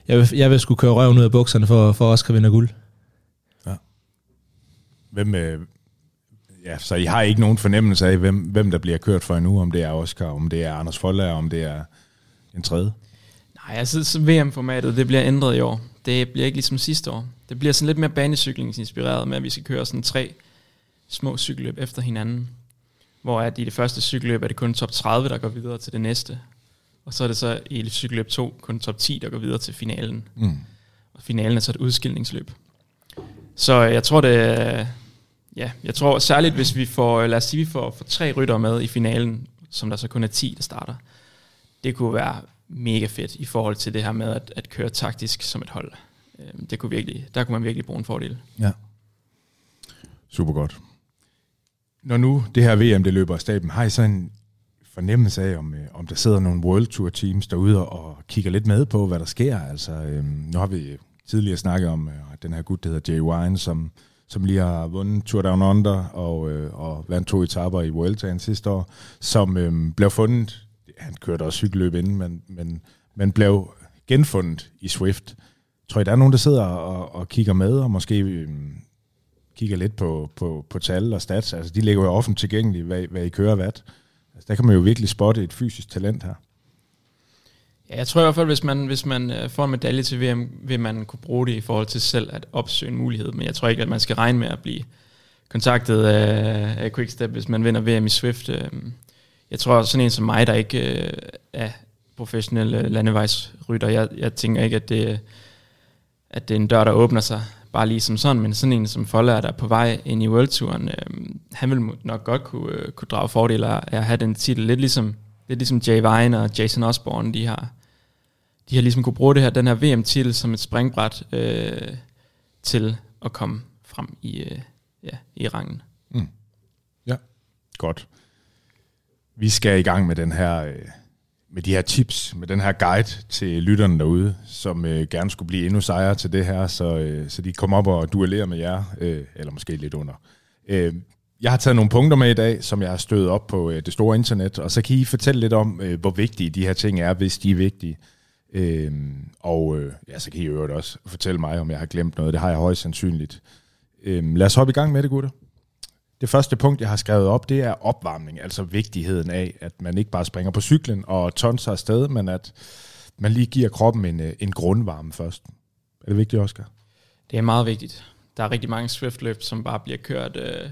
jeg vil, jeg vil skulle køre røven ud af bukserne for, for Oscar vinder guld. Ja. Hvem, øh, ja, så I har ikke nogen fornemmelse af, hvem, hvem der bliver kørt for endnu, om det er Oscar, om det er Anders Folder, om det er en tredje? Nej, altså så VM-formatet, det bliver ændret i år. Det bliver ikke ligesom sidste år. Det bliver sådan lidt mere banecyklinginspireret med, at vi skal køre sådan tre små cykelløb efter hinanden. Hvor at i det første cykelløb er det kun top 30, der går videre til det næste. Og så er det så i cykelløb 2 kun top 10, der går videre til finalen. Mm. Og finalen er så et udskillingsløb. Så jeg tror, det Ja, jeg tror særligt, hvis vi får, lad os sige, vi får, får tre rytter med i finalen, som der så kun er 10, der starter. Det kunne være mega fedt i forhold til det her med at, at køre taktisk som et hold. Øhm, det kunne virkelig, der kunne man virkelig bruge en fordel. Ja. Super godt. Når nu det her VM det løber af staben, har I så en fornemmelse af, om, øh, om der sidder nogle World Tour teams derude og kigger lidt med på, hvad der sker? Altså, øh, nu har vi tidligere snakket om øh, den her gut, der hedder Jay Wine, som som lige har vundet Tour Down Under og, øh, og vandt to etaper i Vueltaen sidste år, som øh, blev fundet, han kørte også cykelløb inden, men, men, men blev genfundet i Swift. Tror I, der er nogen, der sidder og, og kigger med, og måske øh, kigger lidt på, på, på tal og stats? Altså, de ligger jo offentligt tilgængelige, hvad, hvad I kører hvad. Altså, der kan man jo virkelig spotte et fysisk talent her. Ja, jeg tror i hvert fald, hvis man, hvis man øh, får en medalje til VM, vil man kunne bruge det i forhold til selv at opsøge en mulighed. Men jeg tror ikke, at man skal regne med at blive kontaktet af, af Quickstep, hvis man vinder VM i Swift. Øh. Jeg tror sådan en som mig, der ikke øh, er professionel landevejsrytter, jeg, jeg tænker ikke, at det, at det er en dør, der åbner sig bare lige som sådan, men sådan en som Foller, der er på vej ind i Worldturen, øh, han vil nok godt kunne, øh, kunne drage fordele af at have den titel, lidt ligesom det er ligesom Jay Vine og Jason Osborne, de har, de har ligesom kunne bruge det her, den her VM-titel som et springbræt øh, til at komme frem i, øh, ja, i rangen. Mm. Ja, godt. Vi skal i gang med den her, øh, med de her tips, med den her guide til lytterne derude, som øh, gerne skulle blive endnu sejere til det her, så, øh, så de kommer op og duellerer med jer, øh, eller måske lidt under. Øh, jeg har taget nogle punkter med i dag, som jeg har stødt op på øh, det store internet, og så kan I fortælle lidt om, øh, hvor vigtige de her ting er, hvis de er vigtige. Øh, og øh, ja, så kan I øvrigt også fortælle mig, om jeg har glemt noget. Det har jeg højst sandsynligt. Øh, lad os hoppe i gang med det, gutter. Det første punkt, jeg har skrevet op, det er opvarmning, altså vigtigheden af, at man ikke bare springer på cyklen og tonser afsted, men at man lige giver kroppen en, øh, en grundvarme først. Er det vigtigt, Oscar? Det er meget vigtigt. Der er rigtig mange Swift-løb, som bare bliver kørt... Øh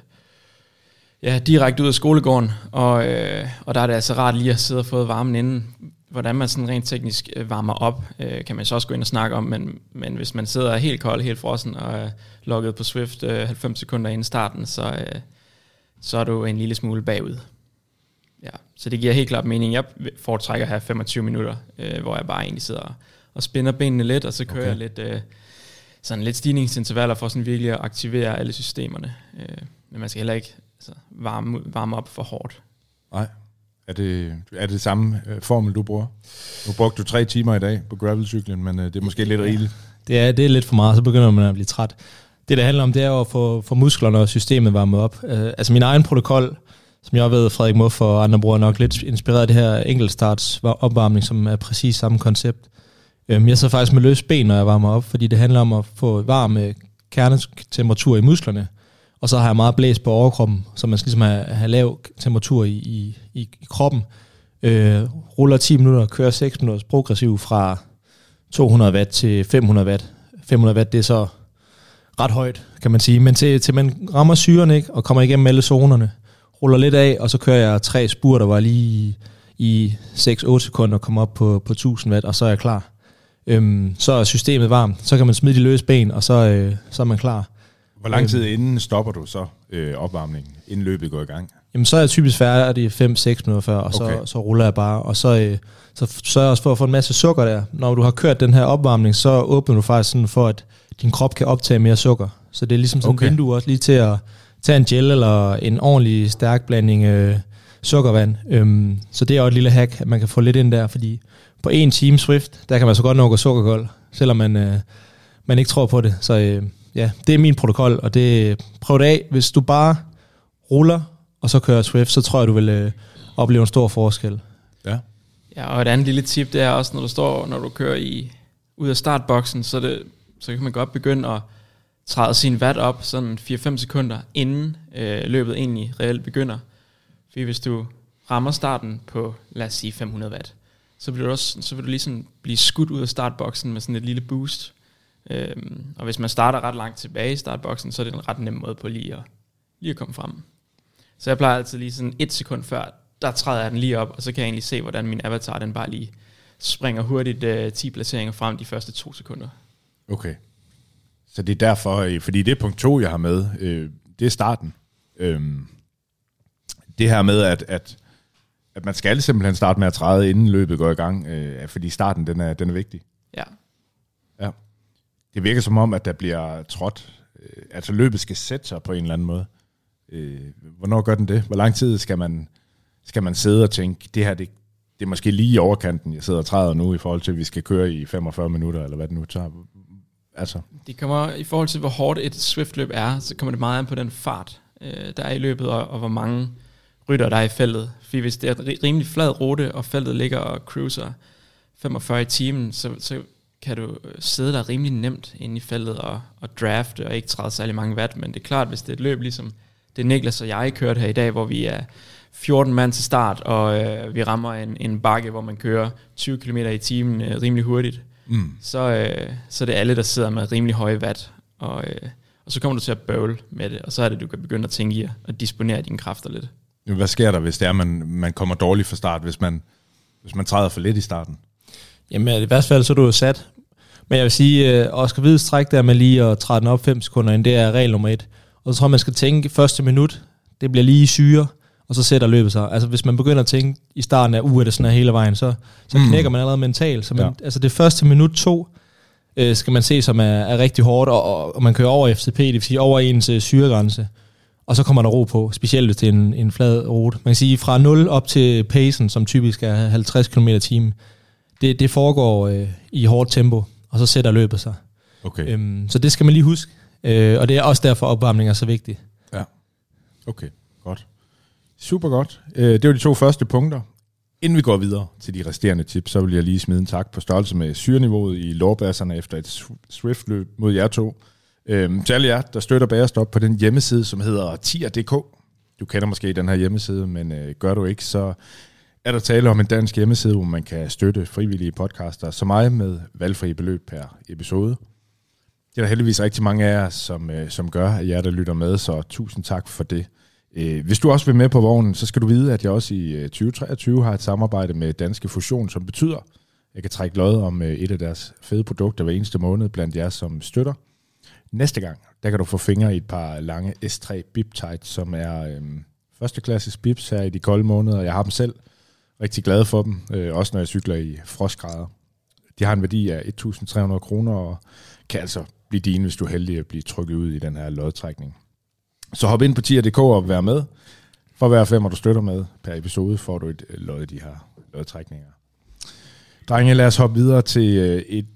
ja, direkte ud af skolegården, og, øh, og der er det altså rart lige at sidde og få varmen inden hvordan man sådan rent teknisk øh, varmer op, øh, kan man så også gå ind og snakke om, men, men hvis man sidder helt kold, helt frossen og er logget på Swift øh, 90 sekunder inden starten, så, øh, så er du en lille smule bagud. Ja, så det giver helt klart mening. Jeg foretrækker at have 25 minutter, øh, hvor jeg bare egentlig sidder og spænder benene lidt, og så kører okay. jeg lidt, øh, sådan lidt stigningsintervaller for sådan virkelig at aktivere alle systemerne. Øh, men man skal heller ikke altså, varme, varme op for hårdt. Nej. Er det, er det samme øh, formel, du bruger? Nu brugte du tre timer i dag på gravelcyklen, men øh, det er måske lidt rigeligt. Det er, det er lidt for meget, så begynder man at blive træt. Det, der handler om, det er jo at få, få musklerne og systemet varmet op. Uh, altså min egen protokol, som jeg ved, Frederik Muff og andre bruger nok lidt inspireret af det her enkeltstarts opvarmning, som er præcis samme koncept. Um, jeg sidder faktisk med løs ben, når jeg varmer op, fordi det handler om at få varme kernetemperatur i musklerne. Og så har jeg meget blæs på overkroppen, så man skal ligesom have, have lav temperatur i, i, i, i kroppen. Øh, ruller 10 minutter, kører 6 minutter progressiv fra 200 watt til 500 watt. 500 watt, det er så ret højt, kan man sige. Men til, til man rammer syren ikke, og kommer igennem alle zonerne, ruller lidt af, og så kører jeg tre spurter, hvor jeg lige i 6-8 sekunder kommer op på, på 1000 watt, og så er jeg klar. Øhm, så er systemet varmt, så kan man smide de løse ben, og så, øh, så er man klar. Hvor lang tid inden stopper du så øh, opvarmningen, inden løbet går i gang? Jamen, så er jeg typisk færdig 5-6 minutter før, og så, okay. så ruller jeg bare. Og så, øh, så sørger jeg også for at få en masse sukker der. Når du har kørt den her opvarmning, så åbner du faktisk sådan for, at din krop kan optage mere sukker. Så det er ligesom sådan okay. et vindue også lige til at tage en gel eller en ordentlig stærk blanding øh, sukkervand. Øhm, så det er også et lille hack, at man kan få lidt ind der, fordi på en time Swift, der kan man så godt at gå sukkerkold, selvom man, øh, man ikke tror på det. Så øh, ja, det er min protokol, og det prøv det af. Hvis du bare ruller, og så kører Swift, så tror jeg, du vil øh, opleve en stor forskel. Ja. Ja, og et andet lille tip, det er også, når du står, når du kører i, ud af startboksen, så, det, så kan man godt begynde at træde sin watt op sådan 4-5 sekunder, inden øh, løbet egentlig reelt begynder. For hvis du rammer starten på, lad os sige 500 watt, så vil du, også, så vil du ligesom blive skudt ud af startboksen med sådan et lille boost. Øhm, og hvis man starter ret langt tilbage i startboksen, så er det en ret nem måde på lige at, lige at komme frem. Så jeg plejer altid lige sådan et sekund før, der træder jeg den lige op, og så kan jeg egentlig se, hvordan min avatar den bare lige springer hurtigt øh, 10 placeringer frem de første to sekunder. Okay. Så det er derfor, øh, fordi det er punkt to, jeg har med, øh, det er starten. Øhm, det her med, at, at, at man skal simpelthen starte med at træde, inden løbet går i gang, øh, fordi starten, den er, den er vigtig. Det virker som om, at der bliver trådt, øh, altså løbet skal sætte sig på en eller anden måde. Øh, hvornår gør den det? Hvor lang tid skal man, skal man sidde og tænke, det her, det, det er måske lige i overkanten, jeg sidder og træder nu, i forhold til, at vi skal køre i 45 minutter, eller hvad det nu tager. Altså. Det kommer, i forhold til, hvor hårdt et Swift-løb er, så kommer det meget an på den fart, øh, der er i løbet, og, og hvor mange rytter, der er i feltet. Fordi hvis det er en rimelig flad rute, og feltet ligger og cruiser 45 i timen, så, så kan du øh, sidde der rimelig nemt inde i feltet og, og drafte, og ikke træde særlig mange watt, men det er klart, hvis det er et løb, ligesom det Niklas og jeg kørte her i dag, hvor vi er 14 mand til start, og øh, vi rammer en, en bakke, hvor man kører 20 km i timen øh, rimelig hurtigt, mm. så, øh, så er det alle, der sidder med rimelig høje watt, og, øh, og så kommer du til at bøvle med det, og så er det, du kan begynde at tænke i at disponere dine kræfter lidt. Hvad sker der, hvis det er, man, man kommer dårligt fra start, hvis man, hvis man træder for lidt i starten? Jamen i hvert fald, så er du jo sat. Men jeg vil sige, uh, Oscar Hvids træk der med lige at træde den op 5 sekunder ind, det er regel nummer et. Og så tror jeg, man skal tænke, første minut, det bliver lige syre, og så sætter løbet sig. Altså hvis man begynder at tænke i starten af, uh, er det sådan her hele vejen, så, så mm. knækker man allerede mentalt. Så man, ja. altså det første minut to, øh, skal man se som er, er rigtig hårdt, og, og, man kører over FCP, det vil sige over ens øh, syregrænse. Og så kommer der ro på, specielt hvis det er en, en flad rute. Man kan sige, fra 0 op til pacen, som typisk er 50 km timen, det, det foregår øh, i hårdt tempo, og så sætter løbet sig. Okay. Øhm, så det skal man lige huske. Øh, og det er også derfor, opvarmning er så vigtig. Ja. Okay, godt. Super godt. Øh, det var de to første punkter. Inden vi går videre til de resterende tips, så vil jeg lige smide en tak på størrelse med syreniveauet i lårbasserne efter et Swift-løb mod jer to. Øhm, til alle jer, der støtter Bærestop på den hjemmeside, som hedder tier.dk. Du kender måske den her hjemmeside, men øh, gør du ikke, så er der tale om en dansk hjemmeside, hvor man kan støtte frivillige podcaster som mig med valgfri beløb per episode. Det er der heldigvis rigtig mange af jer, som, øh, som gør, at jer, der lytter med, så tusind tak for det. Øh, hvis du også vil med på vognen, så skal du vide, at jeg også i øh, 2023 har et samarbejde med Danske Fusion, som betyder, at jeg kan trække lod om øh, et af deres fede produkter hver eneste måned blandt jer, som støtter. Næste gang, der kan du få fingre i et par lange S3 Bip Tight, som er øh, førsteklasses bips her i de kolde måneder. Jeg har dem selv rigtig glad for dem, øh, også når jeg cykler i frostgrader. De har en værdi af 1.300 kroner, og kan altså blive dine, hvis du er heldig at blive trykket ud i den her lodtrækning. Så hop ind på tier.dk og vær med. For hver femmer, du støtter med per episode, får du et øh, lod i de her lodtrækninger. Drenge, lad os hoppe videre til øh, et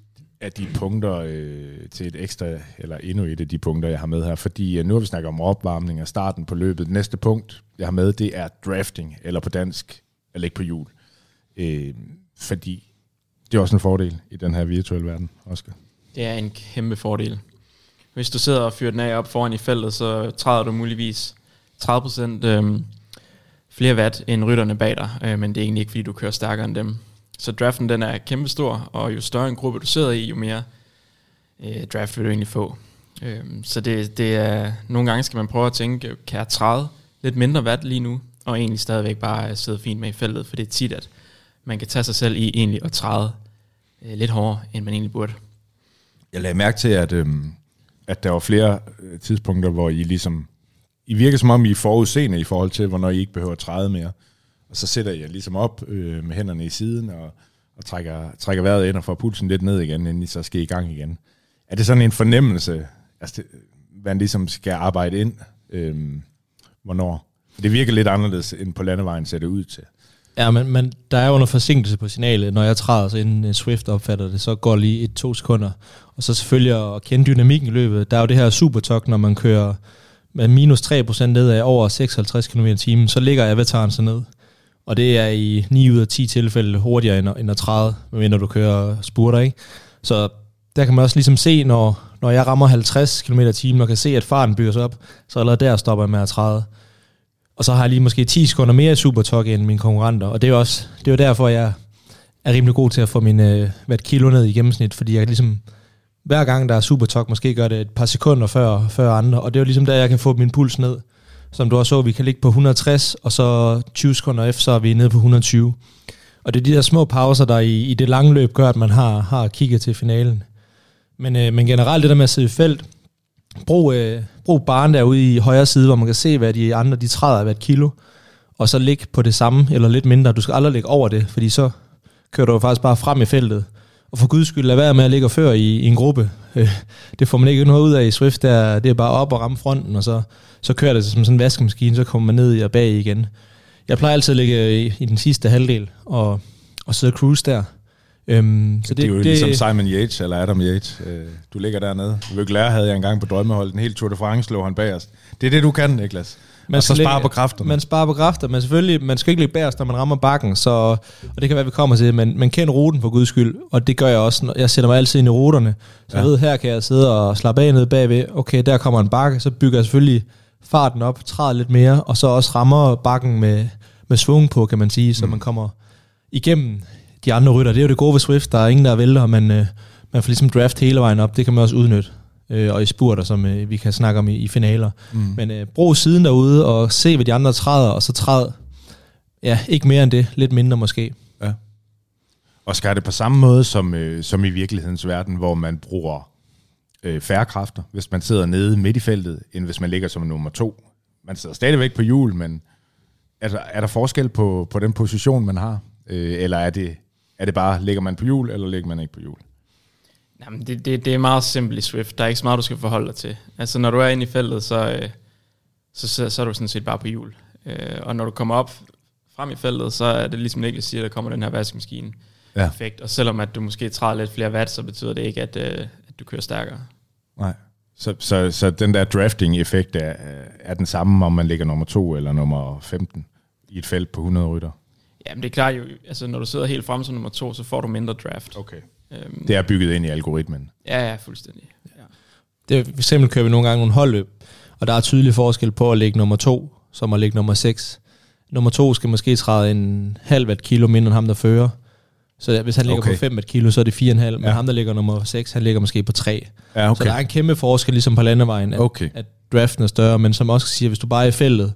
af de punkter, øh, til et ekstra, eller endnu et af de punkter, jeg har med her. Fordi øh, nu har vi snakket om opvarmning og starten på løbet. Det næste punkt, jeg har med, det er drafting, eller på dansk, at lægge på jul. Øh, fordi det er også en fordel i den her virtuelle verden, Oscar. Det er en kæmpe fordel. Hvis du sidder og fyrer den af op foran i feltet, så træder du muligvis 30% øh, flere watt end rytterne bag dig, øh, men det er egentlig ikke, fordi du kører stærkere end dem. Så draften den er kæmpe stor, og jo større en gruppe du sidder i, jo mere øh, draft vil du egentlig få. Øh, så det, det er, nogle gange skal man prøve at tænke, kan jeg træde lidt mindre watt lige nu, og egentlig stadigvæk bare sidde fint med i feltet, for det er tit, at man kan tage sig selv i egentlig at træde øh, lidt hårdere, end man egentlig burde. Jeg lagde mærke til, at, øh, at der var flere øh, tidspunkter, hvor I ligesom... I virker som om, I er forudseende i forhold til, hvornår I ikke behøver at træde mere. Og så sætter jeg ligesom op øh, med hænderne i siden og, og trækker, trækker vejret ind og får pulsen lidt ned igen, inden I så skal i gang igen. Er det sådan en fornemmelse, altså, det, hvad man ligesom skal arbejde ind, øh, hvornår? Det virker lidt anderledes, end på landevejen ser det ud til. Ja, men, men der er jo noget forsinkelse på signalet. Når jeg træder, så inden øh, Swift opfatter det, så går lige et to sekunder. Og så selvfølgelig at kende dynamikken i løbet. Der er jo det her supertok, når man kører med minus 3% nedad over 56 km i timen, så ligger avataren så ned. Og det er i 9 ud af 10 tilfælde hurtigere end, end at træde, medmindre du kører spurter, ikke? Så der kan man også ligesom se, når, når jeg rammer 50 km i timen og kan se, at farten bygger sig op, så allerede der stopper jeg med at træde. Og så har jeg lige måske 10 sekunder mere i Supertok end mine konkurrenter. Og det er jo også det er jo derfor, jeg er rimelig god til at få min øh, hvert kilo ned i gennemsnit, fordi jeg ligesom hver gang der er Supertok, måske gør det et par sekunder før, før andre, og det er jo ligesom der, jeg kan få min puls ned. Som du også så, vi kan ligge på 160, og så 20 sekunder efter, så er vi nede på 120. Og det er de der små pauser, der i, i det lange løb gør, at man har, har kigget til finalen. Men, øh, men generelt det der med at sidde i felt, brug, øh, brug baren derude i højre side, hvor man kan se, hvad de andre de træder af hvert kilo, og så ligge på det samme, eller lidt mindre. Du skal aldrig ligge over det, fordi så kører du jo faktisk bare frem i feltet. Og for guds skyld, lad være med at ligge og føre i, i en gruppe. Øh, det får man ikke noget ud af i Swift, der, det er bare op og ramme fronten, og så, så kører det som sådan en vaskemaskine, så kommer man ned og bag igen. Jeg plejer altid at ligge i, i den sidste halvdel og, og sidde og cruise der. Øhm, så det, det er jo det, ligesom Simon Yates eller Adam Yates. Øh, du ligger dernede. Lærer havde jeg engang på drømmeholdet. En helt Tour de France lå han bag os. Det er det, du kan, Niklas. Man og så spare på kræfter. Man sparer på kræfter, men selvfølgelig, man skal ikke ligge bag os, når man rammer bakken, så, og det kan være, vi kommer til, men man kender ruten for guds skyld, og det gør jeg også. Jeg sætter mig altid ind i ruterne, så ja. jeg ved, her kan jeg sidde og slappe af nede bagved. Okay, der kommer en bakke, så bygger jeg selvfølgelig farten op, træder lidt mere, og så også rammer bakken med, med svung på, kan man sige, så mm. man kommer igennem de andre rytter. Det er jo det gode ved Swift, der er ingen, der vælter, men øh, man får ligesom draft hele vejen op. Det kan man også udnytte. Øh, og i spurter, som øh, vi kan snakke om i, i finaler. Mm. Men øh, brug siden derude og se, hvad de andre træder, og så træd, ja, ikke mere end det. Lidt mindre måske. Ja. Og skal det på samme måde som, øh, som i virkelighedens verden, hvor man bruger øh, færre kræfter, hvis man sidder nede midt i feltet, end hvis man ligger som nummer to. Man sidder stadigvæk på hjul, men er der, er der forskel på, på den position, man har? Øh, eller er det er det bare, ligger man på hjul, eller ligger man ikke på hjul? Jamen, det, det, det er meget simpelt i Swift. Der er ikke så meget, du skal forholde dig til. Altså, når du er inde i feltet, så, øh, så, så, så er du sådan set bare på hjul. Øh, og når du kommer op frem i feltet, så er det ligesom Niklas siger, der kommer den her vaskemaskine ja. effekt. Og selvom at du måske træder lidt flere watt, så betyder det ikke, at, øh, at du kører stærkere. Nej. Så, så, så den der drafting-effekt er, er den samme, om man ligger nummer 2 eller nummer 15 i et felt på 100 rytter? Jamen det er klart jo, altså når du sidder helt frem som nummer to, så får du mindre draft. Okay. Øhm, det er bygget ind i algoritmen. Ja, ja, fuldstændig. Ja. Det er, for eksempel kører vi nogle gange nogle holdløb, og der er tydelig forskel på at ligge nummer to, som at ligge nummer 6. Nummer to skal måske træde en halv et kilo mindre end ham, der fører. Så hvis han ligger okay. på 5 et kilo, så er det 4,5, men ja. ham, der ligger nummer 6, han ligger måske på 3. Ja, okay. Så der er en kæmpe forskel, ligesom på landevejen, at, okay. at draften er større, men som også siger, hvis du bare er i feltet,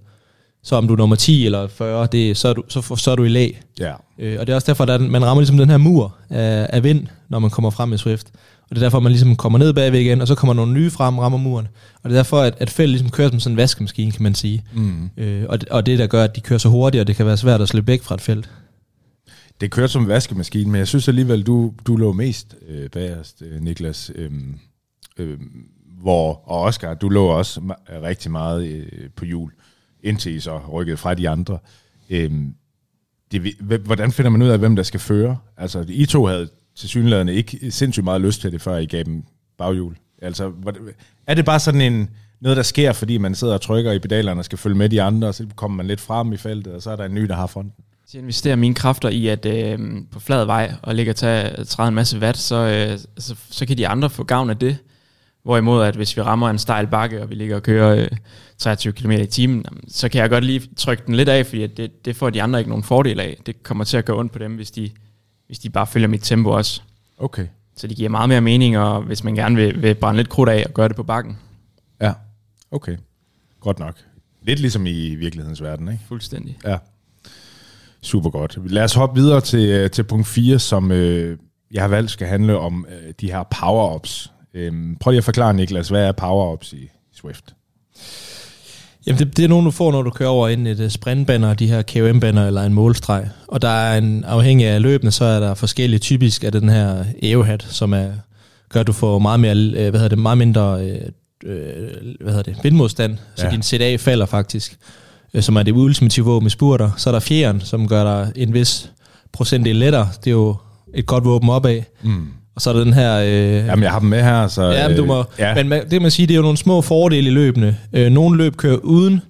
Så om du er nummer 10 eller 40, det, så, er du, så, så er du i lag. Ja. Øh, og det er også derfor, at man rammer ligesom den her mur af, af vind, når man kommer frem med Swift. Og det er derfor, man ligesom kommer ned bagved igen, og så kommer nogle nye frem rammer muren. Og det er derfor, at, at feltet ligesom kører som sådan en vaskemaskine, kan man sige. Mm. Øh, og, det, og det, der gør, at de kører så hurtigt, og det kan være svært at slippe væk fra et felt. Det kørte som en vaskemaskine, men jeg synes alligevel, du, du lå mest øh, bagerst, øh, Niklas. Øh, øh, hvor, og Oscar, du lå også rigtig meget øh, på jul, indtil I så rykkede fra de andre. Øhm, det, vi- hvordan finder man ud af, hvem der skal føre? Altså, I to havde til ikke sindssygt meget lyst til det, før I gav dem baghjul. Altså, er det bare sådan en, noget, der sker, fordi man sidder og trykker i pedalerne og skal følge med de andre, og så kommer man lidt frem i feltet, og så er der en ny, der har fronten? Hvis jeg investerer mine kræfter i at øh, på flad vej og ligge og tage, træde en masse watt, så, øh, så, så kan de andre få gavn af det. Hvorimod at hvis vi rammer en stejl bakke, og vi ligger og kører øh, 23 km i timen, så kan jeg godt lige trykke den lidt af, fordi det, det får de andre ikke nogen fordel af. Det kommer til at gå ondt på dem, hvis de, hvis de bare følger mit tempo også. Okay. Så det giver meget mere mening, og hvis man gerne vil, vil brænde lidt krudt af og gøre det på bakken. Ja, okay. Godt nok. Lidt ligesom i virkelighedens verden, ikke? Fuldstændig. Ja. Super godt. Lad os hoppe videre til, øh, til punkt 4, som øh, jeg har valgt skal handle om øh, de her power-ups. Øhm, prøv lige at forklare, Niklas, hvad er power-ups i Swift? Jamen, det, det er nogen, du får, når du kører over enten et øh, sprintbanner, de her KOM-banner eller en målstreg. Og der er en, afhængig af løbene, så er der forskellige. Typisk er det den her EO-hat, som er, gør, at du får meget, mere, øh, hvad hedder det, meget mindre øh, øh, hvad hedder det, vindmodstand, så Ja. din CDA falder faktisk, øh, som er det ultimative våben i spurter. Så er der fjeren, som gør dig en vis procentdel lettere. Det er jo et godt våben opad. Mm. Og så er der den her... Øh, Jamen, jeg har dem med her, så... Ja, men du må, øh, ja. men man, det man sige, det er jo nogle små fordele i løbene. Øh, nogle løb kører uden,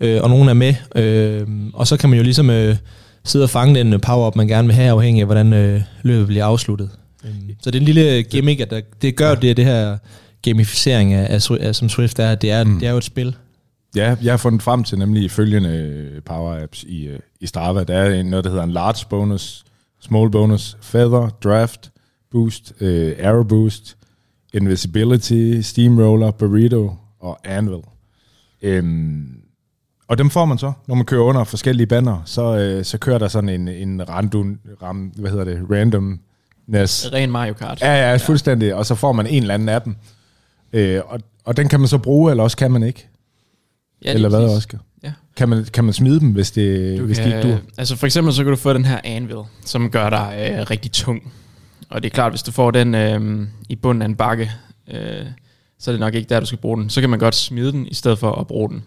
øh, og nogle er med. Øh, og så kan man jo ligesom øh, sidde og fange den øh, power-up, man gerne vil have, afhængig af, hvordan øh, løbet bliver afsluttet. Øh, så det er en lille gimmick, at der, det gør det, det her gamificering af, af, af som Swift er, det er, mm. det er jo et spil. Ja, jeg har fundet frem til nemlig følgende øh, power-apps i, øh, i Strava. Der er noget, der hedder en large bonus, small bonus, feather, draft, boost, øh, arrow boost, invisibility, steamroller, burrito og anvil. Øhm, og dem får man så, når man kører under forskellige banner, så, øh, så kører der sådan en, en random, ram, hvad hedder det, randomness. Ren Mario Kart. Ja, ja, fuldstændig. Og så får man en eller anden af dem. Øh, og, og den kan man så bruge, eller også kan man ikke. Ja, eller hvad. Oscar? Ja. Kan man, kan man smide dem, hvis det, Du hvis kan, det ikke dur? Altså for eksempel så kan du få den her anvil, som gør dig øh, rigtig tung. Og det er klart, hvis du får den øh, i bunden af en bakke, øh, så er det nok ikke der, du skal bruge den. Så kan man godt smide den, i stedet for at bruge den.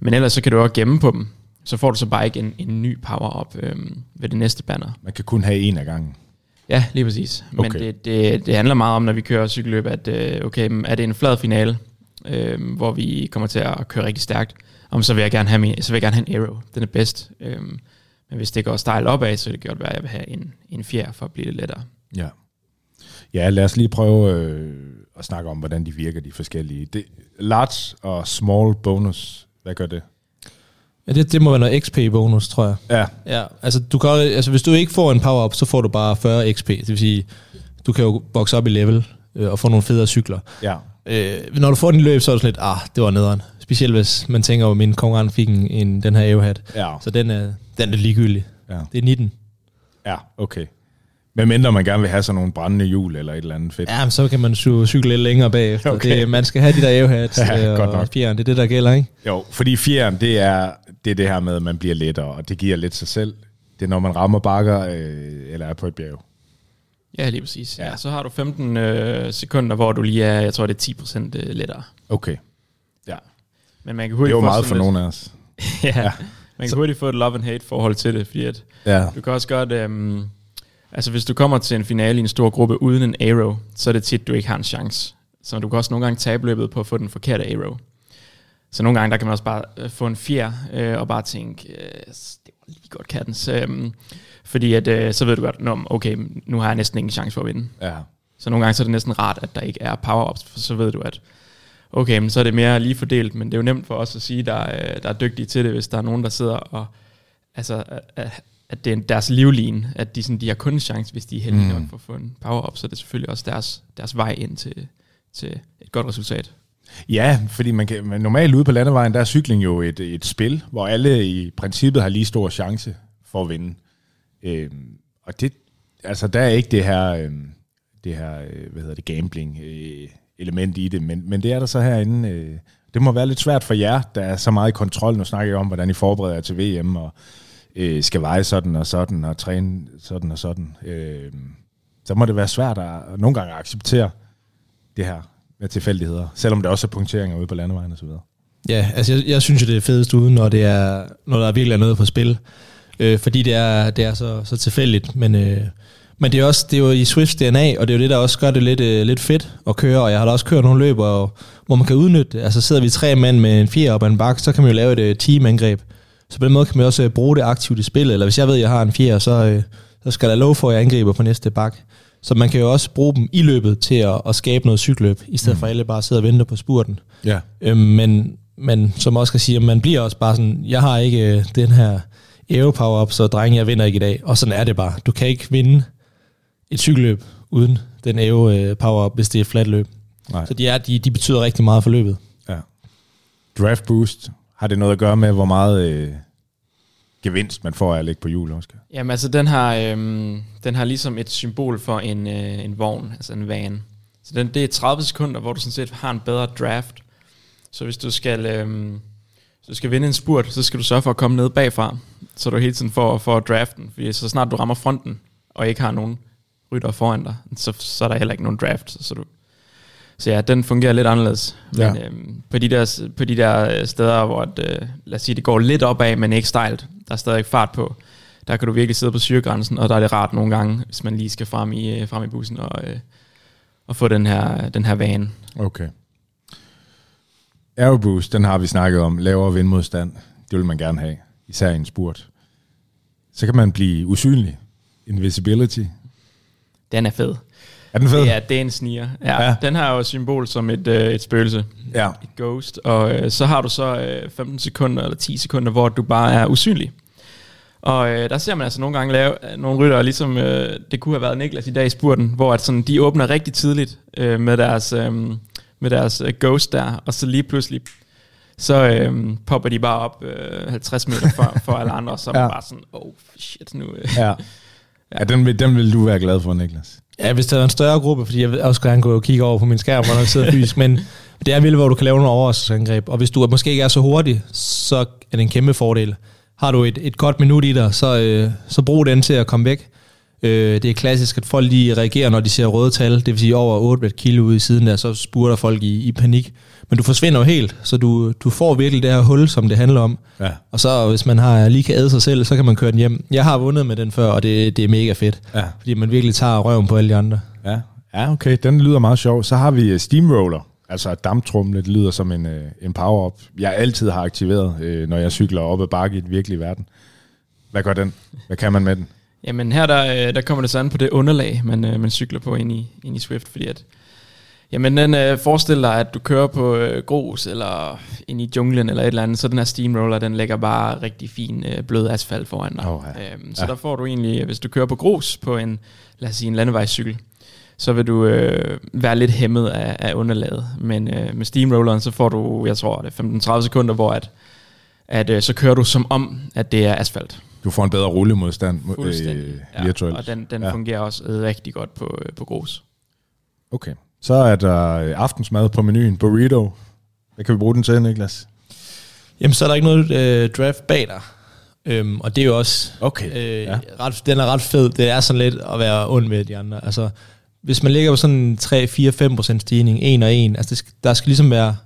Men ellers så kan du også gemme på dem. Så får du så bare ikke en, en ny power-up øh, ved det næste banner. Man kan kun have en af gangen. Ja, lige præcis. Men Okay. det, det, det handler meget om, når vi kører cykelløb, at øh, okay, er det en flad finale, øh, hvor vi kommer til at køre rigtig stærkt, om så vil jeg gerne have, min, så vil jeg gerne have en arrow. Den er bedst. Øh, men hvis det går stejlt opad, så kan det godt være, at jeg vil have en, en fjer for at blive lidt lettere. Ja. Ja, lad os lige prøve øh, at snakke om, hvordan de virker, de forskellige. Det, large og small bonus, hvad gør det? Ja, det, det må være noget XP-bonus, tror jeg. Ja, Ja, altså, du kan, altså hvis du ikke får en power-up, så får du bare 40 XP. Det vil sige, du kan jo vokse op i level øh, og få nogle federe cykler. ja. Øh, når du får den løb, så er det sådan lidt, ah, det var nederen. Specielt hvis man tænker, at min konkurrent fik en, en, den her Evo-hat. Ja. Så den er, den er ligegyldig. Ja. Det er 19. Ja, okay. Men mindre man gerne vil have sådan nogle brændende hjul eller et eller andet fedt. Ja, men så kan man cykle lidt længere bagefter. Okay. Det, man skal have de der Evo-hats [laughs] Ja, øh, godt og nok. fjeren. Det er det, der gælder, ikke? Jo, fordi fjeren, det er, det er det her med, at man bliver lettere, og det giver lidt sig selv. Det er, når man rammer bakker, øh, eller er på et bjerg. Ja, lige præcis. Ja. Ja. Så har du 15 øh, sekunder, hvor du lige er, jeg tror det er 10% øh, lettere. Okay. Ja. Men man kan Det hurtigt var få meget for lidt- nogen af os. [laughs] ja, Ja. Man kan hurtigt få et love and hate forhold til det, fordi at Ja. du kan også godt, øhm, altså hvis du kommer til en finale i en stor gruppe uden en arrow, så er det tit, du ikke har en chance. Så du kan også nogle gange tabe løbet på at få den forkerte arrow. Så nogle gange, der kan man også bare øh, få en fjer, øh, og bare tænke, øh, det var lige godt kattens. Øh, fordi at, øh, så ved du godt, Nå, okay, nu har jeg næsten ingen chance for at vinde. Ja. Så nogle gange så er det næsten rart, at der ikke er power-ups, for så ved du, at okay, men så er det mere lige fordelt, men det er jo nemt for os at sige, der er, der er dygtige til det, hvis der er nogen, der sidder og, altså, at, det er deres livline, at de, sådan, de har kun en chance, hvis de er heldige Mm. nok for at få en power-up, så er det selvfølgelig også deres, deres vej ind til, til et godt resultat. Ja, fordi man kan, man normalt ude på landevejen, der er cykling jo et, et spil, hvor alle i princippet har lige stor chance for at vinde. Øhm, og det, altså der er ikke det her, øhm, det her øh, hvad hedder det, gambling øh, element i det, men, men det er der så herinde. Øh, det må være lidt svært for jer, der er så meget kontrol. Nu snakker jeg om, hvordan I forbereder jer til VM, og øh, skal veje sådan og sådan, og træne sådan og sådan. Øh, så må det være svært at, at nogle gange acceptere det her med tilfældigheder, selvom der også er punkteringer ude på landevejen og så videre. Ja, altså jeg, jeg synes jo, det er fedest ude, når, det er, når der virkelig er noget på spil. Øh, fordi det er, det er så, så tilfældigt. Men, øh, men det er, også, det er jo i Swifts DNA, og det er jo det, der også gør det lidt, øh, lidt fedt at køre. Og jeg har da også kørt nogle løb, og, hvor man kan udnytte det. Altså sidder vi tre mænd med en fire op ad en bakke, så kan man jo lave et øh, teamangreb. Så på den måde kan man også øh, bruge det aktivt i spillet. Eller hvis jeg ved, at jeg har en fire, så, øh, så skal der lov for, at jeg angriber på næste bakke. Så man kan jo også bruge dem i løbet til at, at skabe noget cykelløb, i stedet mm. for at alle bare sidder og venter på spurten. Ja. Øhm, men, men som også kan sige, man bliver også bare sådan, jeg har ikke øh, den her aero power up, så drenge, jeg vinder ikke i dag. Og sådan er det bare. Du kan ikke vinde et cykelløb uden den øh, power up, hvis det er et fladt løb. Nej. Så de, er, de, de betyder rigtig meget for løbet. Ja. Draft boost, har det noget at gøre med, hvor meget øh, gevinst man får af at ligge på hjul, Oscar? Jamen altså, den har, øh, den har ligesom et symbol for en, øh, en vogn, altså en van. Så den, det er 30 sekunder, hvor du sådan set har en bedre draft. Så hvis du skal, øh, hvis du skal vinde en spurt, så skal du sørge for at komme ned bagfra, så du hele tiden får, får draften. Fordi så snart du rammer fronten, og ikke har nogen rytter foran dig, så, så er der heller ikke nogen draft. Så, du, så ja, den fungerer lidt anderledes. Ja. Men øhm, på, de der, på de der øh, steder, hvor det, øh, lad os sige, det går lidt opad, men ikke stejlt, der er stadig fart på, der kan du virkelig sidde på syregrænsen, og der er det rart nogle gange, hvis man lige skal frem i, øh, frem i bussen og, øh, og få den her, den her vane. Okay. Aeroboost, den har vi snakket om. Lavere vindmodstand. Det vil man gerne have. Især i en spurt. Så kan man blive usynlig. Invisibility. Den er fed. Er den fed? Det er, det er en sniger. Ja, Ja. Den har jo et symbol som et, øh, et spøgelse. Ja. Et ghost. Og øh, så har du så øh, 15 sekunder eller 10 sekunder, hvor du bare er usynlig. Og øh, der ser man altså nogle gange lave øh, nogle ryttere, ligesom øh, det kunne have været Niklas i dag i spurten, hvor at sådan, de åbner rigtig tidligt øh, med deres, øh, med deres øh, ghost der, og så lige pludselig, så øh, popper de bare op øh, 50 meter for, for alle andre, og så er Ja. bare sådan, oh shit, nu... Øh. Ja. Ja, den vil, den vil du være glad for, Niklas. Ja, hvis der er en større gruppe, fordi jeg vil også gerne gå og kigge over på min skærm, hvor jeg sidder fysisk, men det er vildt, hvor du kan lave nogle overraskelsesangreb, og hvis du måske ikke er så hurtig, så er det en kæmpe fordel. Har du et, et godt minut i dig, så, øh, så brug den til at komme væk. Øh, det er klassisk, at folk lige reagerer, når de ser røde tal, det vil sige over 8 kilo ude i siden der, så spurter folk i, i panik. Men du forsvinder jo helt, så du, du får virkelig det her hul, som det handler om. Ja. Og så hvis man har lige kan æde sig selv, så kan man køre den hjem. Jeg har vundet med den før, og det, det er mega fedt. Ja. Fordi man virkelig tager røven på alle de andre. Ja. ja, okay. Den lyder meget sjov. Så har vi øh, steamroller. Altså damptrumle, det lyder som en, øh, en power-up. Jeg altid har aktiveret, øh, når jeg cykler op ad bakke i den virkelige verden. Hvad gør den? Hvad kan man med den? Jamen her der, der kommer det så an på det underlag, man, man cykler på ind i, ind i Swift, fordi at Jamen den øh, forestiller dig, at du kører på øh, grus eller ind i junglen eller et eller andet, så den her steamroller, den lægger bare rigtig fin øh, blød asfalt foran dig. Åh, ja. øhm, så Ja. der får du egentlig, hvis du kører på grus på en, lad os sige en landevejscykel, så vil du øh, være lidt hæmmet af, af underlaget. Men øh, med steamrolleren, så får du, jeg tror, det er 15-30 sekunder, hvor at, at øh, så kører du som om, at det er asfalt. Du får en bedre rullemodstand øh, virtuelt. Og den, den Ja. ja. fungerer også rigtig godt på, øh, på grus. Okay. Så er der øh, aftensmad på menuen. Burrito. Hvad kan vi bruge den til, Niklas? Jamen, så er der ikke noget øh, draft bag dig. Øhm, og det er jo også... Okay, Øh, ja. ret, den er ret fed. Det er sådan lidt at være ond med de andre. Altså, hvis man ligger på sådan en 3-4-5% stigning, en og en, altså det skal, der skal ligesom være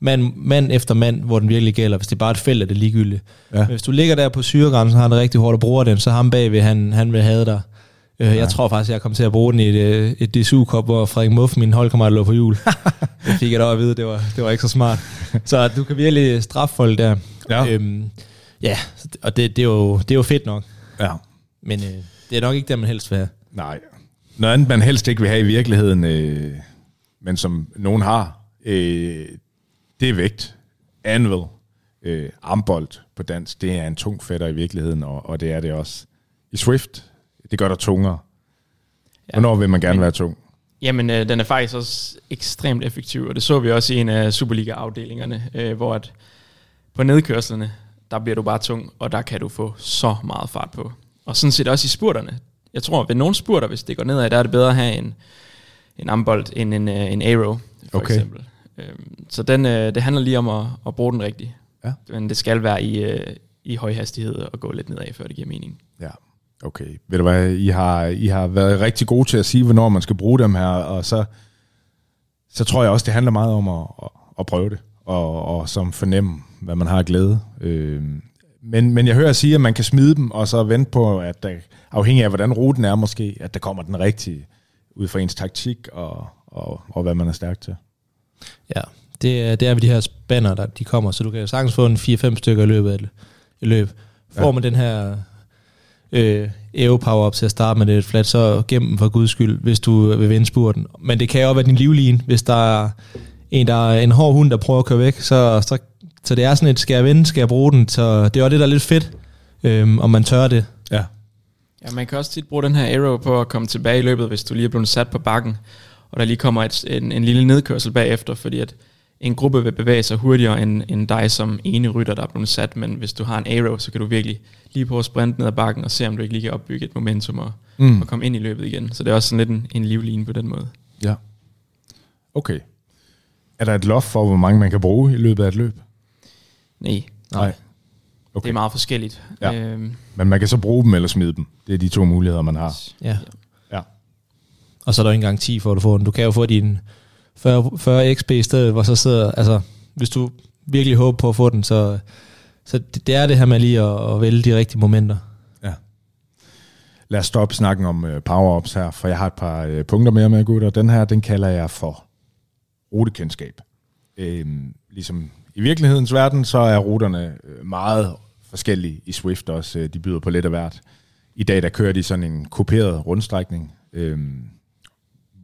mand, mand efter mand, hvor den virkelig gælder. Hvis det er bare et felt, er det ligegyldigt. Ja. Men hvis du ligger der på syregrænsen, har det rigtig hårdt og bruger den, så ham bagved, han, han vil have dig. Øh, Jeg tror faktisk, jeg kom til at bruge den i et, øh, et DSU-kop, hvor Frederik Muff, min holdkammerat, lå på jul. det [laughs] fik jeg da at vide, det var, det var ikke så smart. Så du kan virkelig straffe folk der. Ja. Øhm, ja, og det, det, er jo, det er jo fedt nok. Ja. Men øh, det er nok ikke der, man helst vil have. Nej. Noget andet, man helst ikke vil have i virkeligheden, øh, men som nogen har, øh, det er vægt. Anvil. Øh, armbold på dansk, det er en tung fætter i virkeligheden, og, og det er det også. I Swift, det gør dig tungere. Ja. Hvornår vil man gerne være tung? Jamen, øh, den er faktisk også ekstremt effektiv, og det så vi også i en af Superliga-afdelingerne, øh, hvor at på nedkørslerne, der bliver du bare tung, og der kan du få så meget fart på. Og sådan set også i spurterne. Jeg tror, ved nogle spurter, hvis det går nedad, der er det bedre at have en, en ambold end en, øh, en arrow, for Okay. eksempel. Øhm, så den, øh, det handler lige om at, at bruge den rigtigt. Ja. Men det skal være i, øh, i høj hastighed og gå lidt nedad, før det giver mening. Ja, okay. Ved du hvad, I har, I har været rigtig gode til at sige, hvornår man skal bruge dem her, og så, så tror jeg også, det handler meget om at, at, prøve det, og, og som fornemme, hvad man har af glæde. Øh, men, men jeg hører sige, at man kan smide dem, og så vente på, at der, afhængig af, hvordan ruten er måske, at der kommer den rigtige, ud fra ens taktik, og, og, og hvad man er stærk til. Ja, det er, det er ved de her spanner, der de kommer, så du kan sagtens få en 4-5 stykker i løbet af et løb. Får Ja. man den her øh, Aero Power Up til at starte med det flat, så gem den for guds skyld, hvis du vil vinde spurten. Men det kan jo også være din livline, hvis der er en, der er en hård hund, der prøver at køre væk, så, så, så det er sådan et, skal jeg vinde, skal jeg bruge den, så det er også det, der er lidt fedt, øhm, om man tør det. Ja. Ja, man kan også tit bruge den her arrow på at komme tilbage i løbet, hvis du lige er blevet sat på bakken, og der lige kommer et, en, en lille nedkørsel bagefter, fordi at en gruppe vil bevæge sig hurtigere end, end dig som ene rytter, der er blevet sat, men hvis du har en arrow, så kan du virkelig lige på at sprinte ned ad bakken og se, om du ikke lige kan opbygge et momentum og, Mm. og komme ind i løbet igen. Så det er også sådan lidt en, en livline på den måde. Ja. Okay. Er der et loft for, hvor mange man kan bruge i løbet af et løb? Nej, Nej. okay. det er meget forskelligt. Ja. Øhm, Men man kan så bruge dem eller smide dem. Det er de to muligheder, man har. Ja. Ja. Og så er der jo ikke engang 10 for, at du får den. Du kan jo få din 40, 40 XP i stedet, hvor så sidder, altså, hvis du virkelig håber på at få den, så, så det, det er det her med lige at, at vælge de rigtige momenter. Ja. Lad os stoppe snakken om uh, power-ups her, for jeg har et par uh, punkter mere med, gutter. Den her, den kalder jeg for rutekendskab. Øhm, ligesom i virkelighedens verden, så er ruterne øh, meget forskellige i Swift også. De byder på lidt af hvert. I dag, der kører de sådan en kopieret rundstrækning, øhm,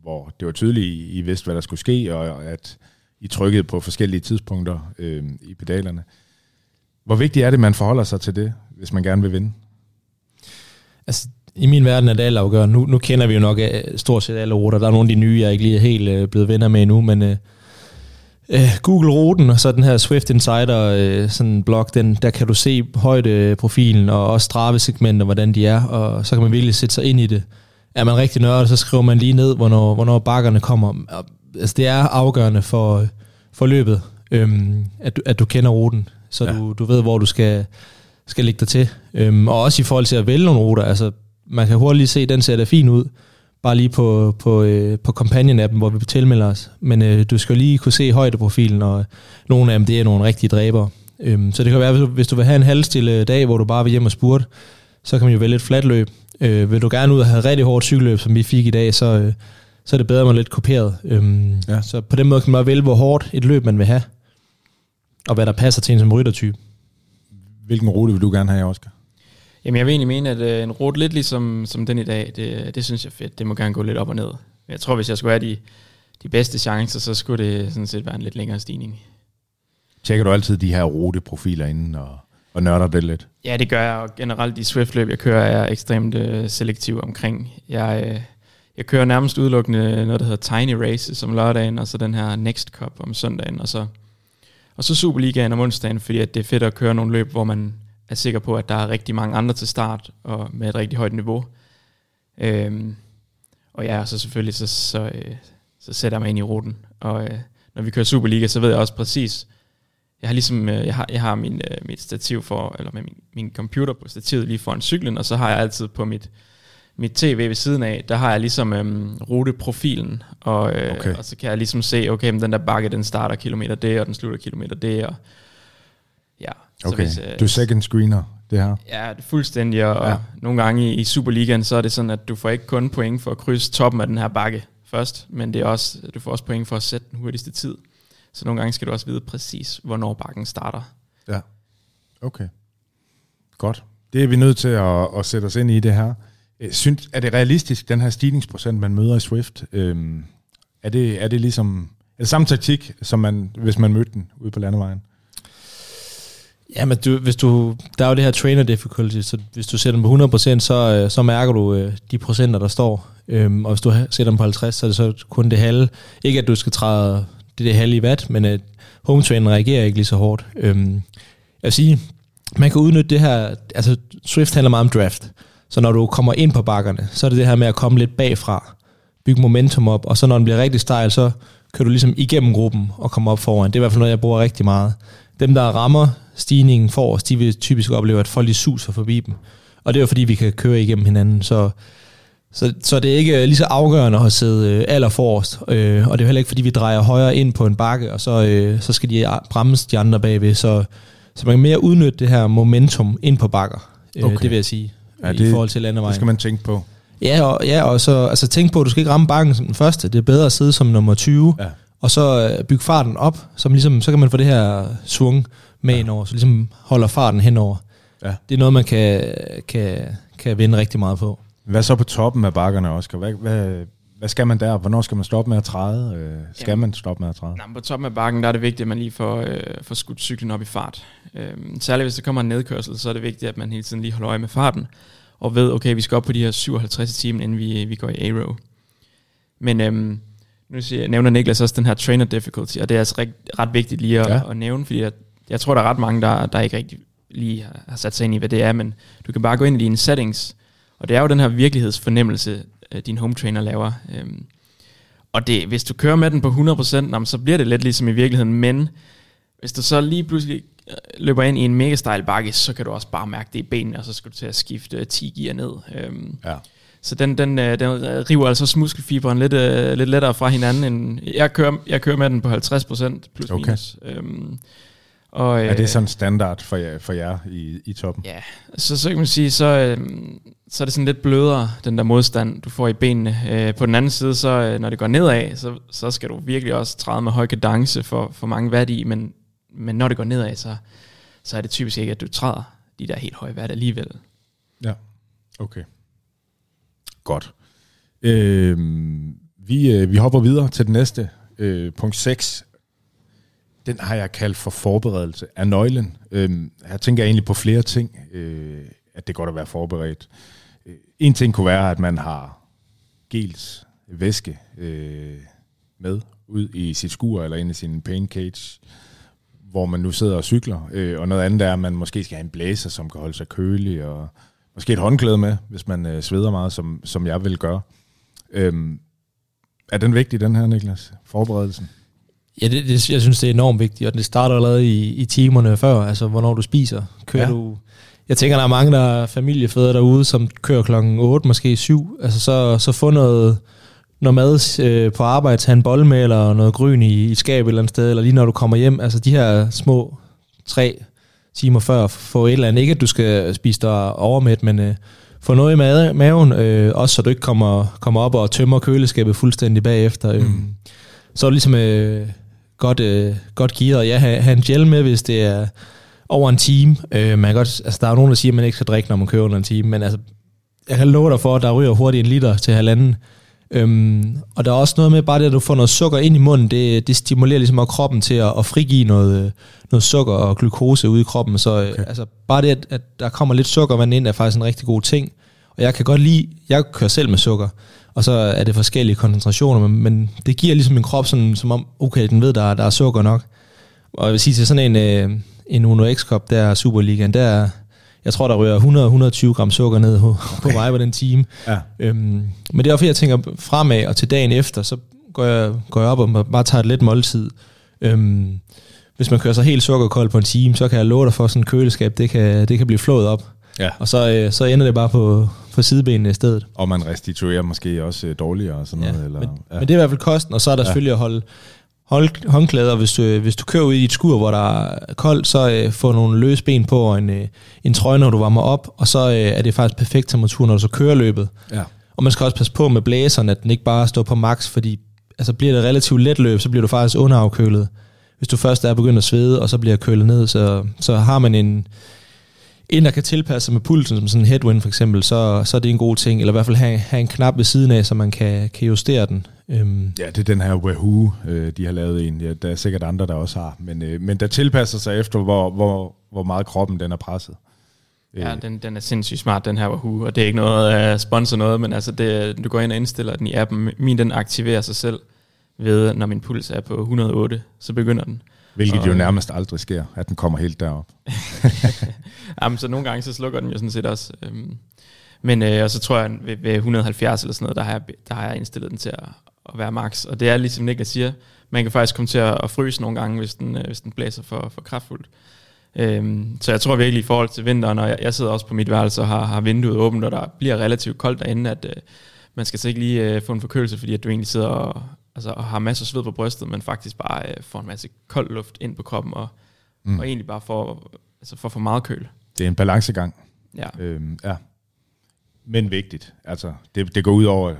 hvor det var tydeligt, I I vidste, hvad der skulle ske, og at I trykkede på forskellige tidspunkter øh, i pedalerne. Hvor vigtigt er det, man forholder sig til det, hvis man gerne vil vinde? Altså, i min verden er det altafgørende. Nu, nu kender vi jo nok øh, stort set alle ruter. Der er nogle af de nye, jeg ikke lige er helt øh, blevet venner med endnu, men øh, øh Google ruten og så den her Swift Insider øh, sådan blog, den, der kan du se højdeprofilen og også strafesegmenter, hvordan de er, og så kan man virkelig sætte sig ind i det. Er man rigtig nørdet, så skriver man lige ned, hvornår, hvornår bakkerne kommer. Altså, det er afgørende for, for løbet, øhm, at, du, at du kender ruten, så Ja. du, du ved, hvor du skal, skal lægge dig til. Øhm, og også i forhold til at vælge nogle ruter. Altså, man kan hurtigt lige se, at den ser da fin ud, bare lige på, på, øh, på Companion-appen, hvor vi tilmelder os. Men øh, du skal lige kunne se højdeprofilen, og nogle af dem, det er nogle rigtige dræbere. Øhm, så det kan være, hvis du, hvis du vil have en halvstille dag, hvor du bare vil hjem og spurte, så kan man jo vælge et flat løb. Øh, vil du gerne ud og have rigtig hårdt cykelløb, som vi fik i dag, så, øh, så er det bedre, at man er lidt kopieret. Øhm, Ja. Så på den måde kan man vælge, hvor hårdt et løb man vil have, og hvad der passer til en som ryttertype. Hvilken rute vil du gerne have, Oscar? Jamen jeg vil egentlig mene, at øh, en rute lidt ligesom som den i dag, det, det synes jeg er fedt. Det må gerne gå lidt op og ned. Men Jeg tror, hvis jeg skulle have de, de bedste chancer, så skulle det sådan set være en lidt længere stigning. Tjekker du altid de her ruteprofiler inden og, og nørder det lidt? Ja, det gør jeg, og generelt de Swift-løb, jeg kører, er ekstremt øh, selektiv omkring. Jeg, øh, jeg kører nærmest udelukkende noget, der hedder Tiny Races om lørdagen, og så den her Next Cup om søndagen, og så, og så Superligaen om onsdagen, fordi at det er fedt at køre nogle løb, hvor man er sikker på, at der er rigtig mange andre til start, og med et rigtig højt niveau. Øhm, og ja, så selvfølgelig, så, så, øh, så sætter jeg mig ind i ruten. Og øh, når vi kører Superliga, så ved jeg også præcis, jeg har ligesom, øh, jeg har, jeg har min, øh, mit stativ for, eller med min, min computer på stativet lige foran cyklen, og så har jeg altid på mit, mit tv ved siden af, der har jeg ligesom øhm, ruteprofilen, og, øh, Okay. og så kan jeg ligesom se, okay, men den der bakke, den starter kilometer det, og den slutter kilometer det, og ja. Okay, hvis, øh, du er second screener, det her. Ja, det er fuldstændig, og Ja. ja. nogle gange i, i Superligaen, så er det sådan, at du får ikke kun point for at krydse toppen af den her bakke først, men det er også, du får også point for at sætte den hurtigste tid. Så nogle gange skal du også vide præcis, hvornår bakken starter. Ja. Okay. Godt. Det er vi nødt til at, at sætte os ind i det her. Øh, Synes, er det realistisk, den her stigningsprocent, man møder i Swift? Øhm, er, det, er det ligesom... Er det samme taktik, som man, hvis man mødte den ude på landevejen? Ja, men du, hvis du, der er jo det her trainer difficulty, så hvis du sætter den på 100%, så, øh, så mærker du øh, de procenter, der står. Øhm, og hvis du sætter dem på 50, så er det så kun det halve. Ikke at du skal træde det, det halve i men at home trainen reagerer ikke lige så hårdt. Øhm, jeg vil sige, man kan udnytte det her, altså Swift handler meget om draft. Så når du kommer ind på bakkerne, så er det det her med at komme lidt bagfra, bygge momentum op, og så når den bliver rigtig stejl, så kører du ligesom igennem gruppen og kommer op foran. Det er i hvert fald noget, jeg bruger rigtig meget. Dem, der rammer stigningen forrest, de vil typisk opleve, at folk lige suser forbi dem. Og det er jo fordi, vi kan køre igennem hinanden. Så, så, så det er ikke lige så afgørende at sidde øh, aller forrest. Øh, og det er jo heller ikke, fordi vi drejer højere ind på en bakke, og så, øh, så skal de bremse de andre bagved. Så, så man kan mere udnytte det her momentum ind på bakker. Øh, Okay. Det vil jeg sige. Ja, det- I forhold til landevejen. Det skal man tænke på. Ja, og, ja, og så altså, tænk på, at du skal ikke ramme bakken som den første. Det er bedre at sidde som nummer 20, Ja. og så øh, bygge farten op, som ligesom, så kan man få det her svung med ja. indover, så ligesom holder farten henover. Ja. Det er noget, man kan, kan, kan vinde rigtig meget på. Hvad så på toppen af bakkerne, Oscar? Hvad, hvad, hvad skal man der? Hvornår skal man stoppe med at træde? Øh, skal Jamen. man stoppe med at træde? Nå, men på toppen af bakken, der er det vigtigt, at man lige får, øh, får skudt cyklen op i fart. Øh, særligt hvis der kommer en nedkørsel, så er det vigtigt, at man hele tiden lige holder øje med farten, og ved, okay, vi skal op på de her 57 i timen, inden vi, vi går i A-row. Men øhm, nu siger, nævner Niklas også den her trainer difficulty, og det er altså ret, ret vigtigt lige at, Ja. at nævne, fordi jeg, jeg tror, der er ret mange, der, der ikke rigtig lige har, har sat sig ind i, hvad det er, men du kan bare gå ind i dine settings, og det er jo den her virkelighedsfornemmelse, øh, din home trainer laver. Øhm, og det, hvis du kører med den på 100%, nå, men så bliver det lidt ligesom i virkeligheden, men hvis du så lige pludselig øh, løber ind i en mega stejl bakke, så kan du også bare mærke det i benene, og så skal du til at skifte øh, 10 gear ned. Øhm, Ja. så den, den, øh, den river altså muskelfiberen lidt, lidt lettere fra hinanden. End, jeg, kører, jeg kører med den på 50% plus Okay. minus. Øhm, og, Er det øh, sådan standard for jer, for jer i, i toppen? Ja, så, så kan man sige, så, øhm, så er det sådan lidt blødere, den der modstand, du får i benene. Øh, på den anden side, så øh, når det går nedad, så, så skal du virkelig også træde med høj kadence for, for mange watt i, men, men når det går nedad, så, så er det typisk ikke, at du træder de der helt høje watt alligevel. Ja, okay. Godt. Øh, vi, øh, vi hopper videre til den næste. Øh, punkt 6. Den har jeg kaldt for forberedelse af nøglen. Øh, her tænker jeg egentlig på flere ting, øh, at det er godt at være forberedt. Øh, en ting kunne være, at man har gels væske øh, med ud i sit skur eller ind i sin pain cage, hvor man nu sidder og cykler. Øh, og noget andet er, at man måske skal have en blæser, som kan holde sig kølig, og måske et håndklæde med, hvis man øh, sveder meget, som, som jeg vil gøre. Øhm, er den vigtig, den her, Niklas? Forberedelsen? Ja, det, det, jeg synes, det er enormt vigtigt, og det starter allerede i, i timerne før, altså hvornår du spiser. Kører Ja. du... Jeg tænker, der er mange, der er familiefædre derude, som kører klokken 8, måske 7. Altså så, så få noget, noget mad øh, på arbejde, tage en bolle med, eller noget gryn i, i et skab et eller andet sted, eller lige når du kommer hjem. Altså de her små tre timer før, få et eller andet. Ikke at du skal spise dig overmæt, men øh, få noget i mave, maven, øh, også så du ikke kommer, kommer op og tømmer køleskabet fuldstændig bagefter. Mm. Så er du ligesom øh, godt, øh, godt gearet. Ja, have, have en gel med, hvis det er over en time. Øh, man kan godt, altså, der er jo nogen, der siger, at man ikke skal drikke, når man kører under en time, men altså, jeg kan love dig for, at der ryger hurtigt en liter til halvanden. Øhm, og der er også noget med, bare det, at du får noget sukker ind i munden, det, det stimulerer ligesom også kroppen til at, at frigive noget, øh, noget sukker og glukose ud i kroppen. Så okay. altså, bare det, at, at der kommer lidt sukkervand ind, er faktisk en rigtig god ting. Og jeg kan godt lide, jeg kører selv med sukker, og så er det forskellige koncentrationer, men, men det giver ligesom min krop sådan, som om, okay, den ved, der, er- der er sukker nok. Og jeg vil sige til sådan en, øh, en Uno X-Cup, der er Superligaen, der er, jeg tror, der rører 100-120 gram sukker ned på, okay. [laughs] på mig på den time. Ja. Øhm, men det er fordi, jeg tænker fremad, og til dagen efter, så går jeg, går jeg op og bare tager et lidt måltid. Øhm, hvis man kører sig helt sukkerkold på en time, så kan jeg love dig for sådan en køleskab, det kan, det kan blive flået op. Ja. Og så, øh, så ender det bare på, på sidebenene i stedet. Og man restituerer måske også øh, dårligere og sådan Ja, noget. Eller, men, ja. men det er i hvert fald kosten, og så er der Ja. selvfølgelig at holde hold, håndklæder, hvis du, hvis du kører ud i et skur, hvor der er koldt, så øh, få nogle løse ben på og en, øh, en trøje, når du varmer op, og så øh, er det faktisk perfekt temperatur, når du så kører løbet. ja. Og man skal også passe på med blæseren, at den ikke bare står på max, fordi altså bliver det relativt let løb, så bliver du faktisk underafkølet. Hvis du først er begyndt at svede, og så bliver kølet ned, så, så har man en, en, der kan tilpasse sig med pulsen, som sådan en headwind for eksempel, så, så er det en god ting. Eller i hvert fald have, have en knap ved siden af, så man kan, kan justere den. Øhm, Ja, det er den her Wahoo, øh, de har lavet en. Ja, der er sikkert andre, der også har. Men, øh, men der tilpasser sig efter, hvor, hvor, hvor meget kroppen den er presset. Ja, den, den er sindssygt smart, den her Wahoo, og det er ikke noget at sponsor noget, men altså det, du går ind og indstiller den i appen. Min den aktiverer sig selv ved, når min puls er på 108, så begynder den. Hvilket Og- jo nærmest aldrig sker, at den kommer helt derop. [laughs] Jamen, så nogle gange så slukker den jo sådan set også. Øhm, men øh, og så tror jeg, ved, ved 170 eller sådan noget, der har jeg, der har jeg indstillet den til at, at være max. Og det er ligesom Niklas siger, man kan faktisk komme til at, at fryse nogle gange, hvis den, øh, hvis den blæser for, for kraftfuldt. Øhm, så jeg tror virkelig i forhold til vinteren, og jeg, jeg sidder også på mit værelse og har, har vinduet åbent, og der bliver relativt koldt derinde, at øh, man skal så ikke lige øh, få en forkølelse, fordi at du egentlig sidder og, altså, og har masser af sved på brystet, men faktisk bare øh, får en masse kold luft ind på kroppen, og, Mm. og egentlig bare får, altså, får for meget køl. Det er en balancegang. Ja. Øhm, ja. Men vigtigt. Altså, det, det går ud over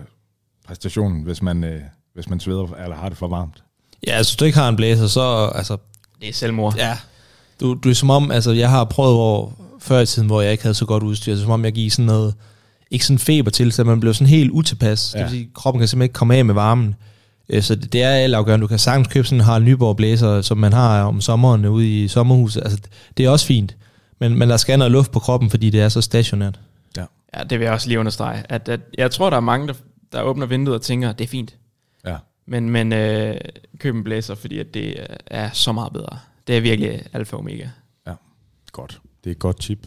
præstationen, hvis man, øh, hvis man sveder eller har det for varmt. Ja, altså, hvis du ikke har en blæser, så... Altså, Det er selvmord. ja, du, du er som om... Altså, jeg har prøvet hvor, før i tiden, hvor jeg ikke havde så godt udstyr. Altså, som om jeg gik sådan noget... Ikke sådan feber til, så man blev sådan helt utilpas. Ja. Det vil sige, kroppen kan simpelthen ikke komme af med varmen. Øh, Så det, det er altafgørende. Du kan sagtens købe sådan en Harald Nyborg blæser, som man har om sommeren ude i sommerhuset. Altså, det er også fint. Men, men der skal noget luft på kroppen, fordi det er så stationært. Ja, det vil jeg også lige understrege. At, at jeg tror, der er mange, der, der åbner vinduet og tænker, det er fint. Ja. Men, men øh, køb en blæser, fordi at det er så meget bedre. Det er virkelig alfa og omega. Godt. Det er et godt tip.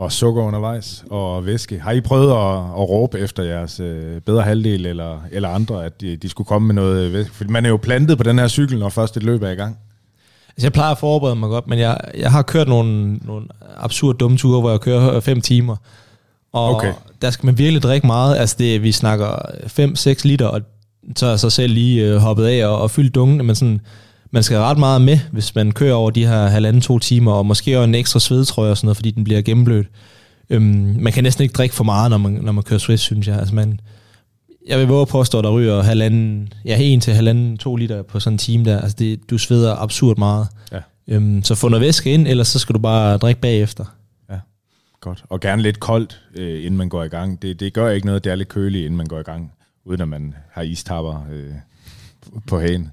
Og sukker undervejs, og væske. Har I prøvet at, at råbe efter jeres øh, bedre halvdel eller, eller andre, at de, de skulle komme med noget øh, væske? Fordi man er jo plantet på den her cykel, når først et løb er i gang. Altså, jeg plejer at forberede mig godt, men jeg, jeg har kørt nogle, nogle absurd dumme ture, hvor jeg kører fem timer. Og Okay. der skal man virkelig drikke meget. Altså, det, vi snakker 5-6 liter, og så er jeg så selv lige øh, hoppet af og, og fyldt dungen. Men sådan, man skal ret meget med, hvis man kører over de her halvanden to timer, og måske også en ekstra svedtrøje og sådan noget, fordi den bliver gennemblødt. Øhm, man kan næsten ikke drikke for meget, når man, når man kører Swiss, synes jeg. Altså, man, jeg vil våge at påstå, at der ryger halvanden, ja, en til halvanden, to liter på sådan en time der. Altså, det, du sveder absurd meget. Ja. Øhm, så få noget væske ind, ellers så skal du bare drikke bagefter. Godt. Og gerne lidt koldt, øh, inden man går i gang. Det, det gør ikke noget, det er lidt køligt, inden man går i gang, uden at man har istapper øh, på hagen.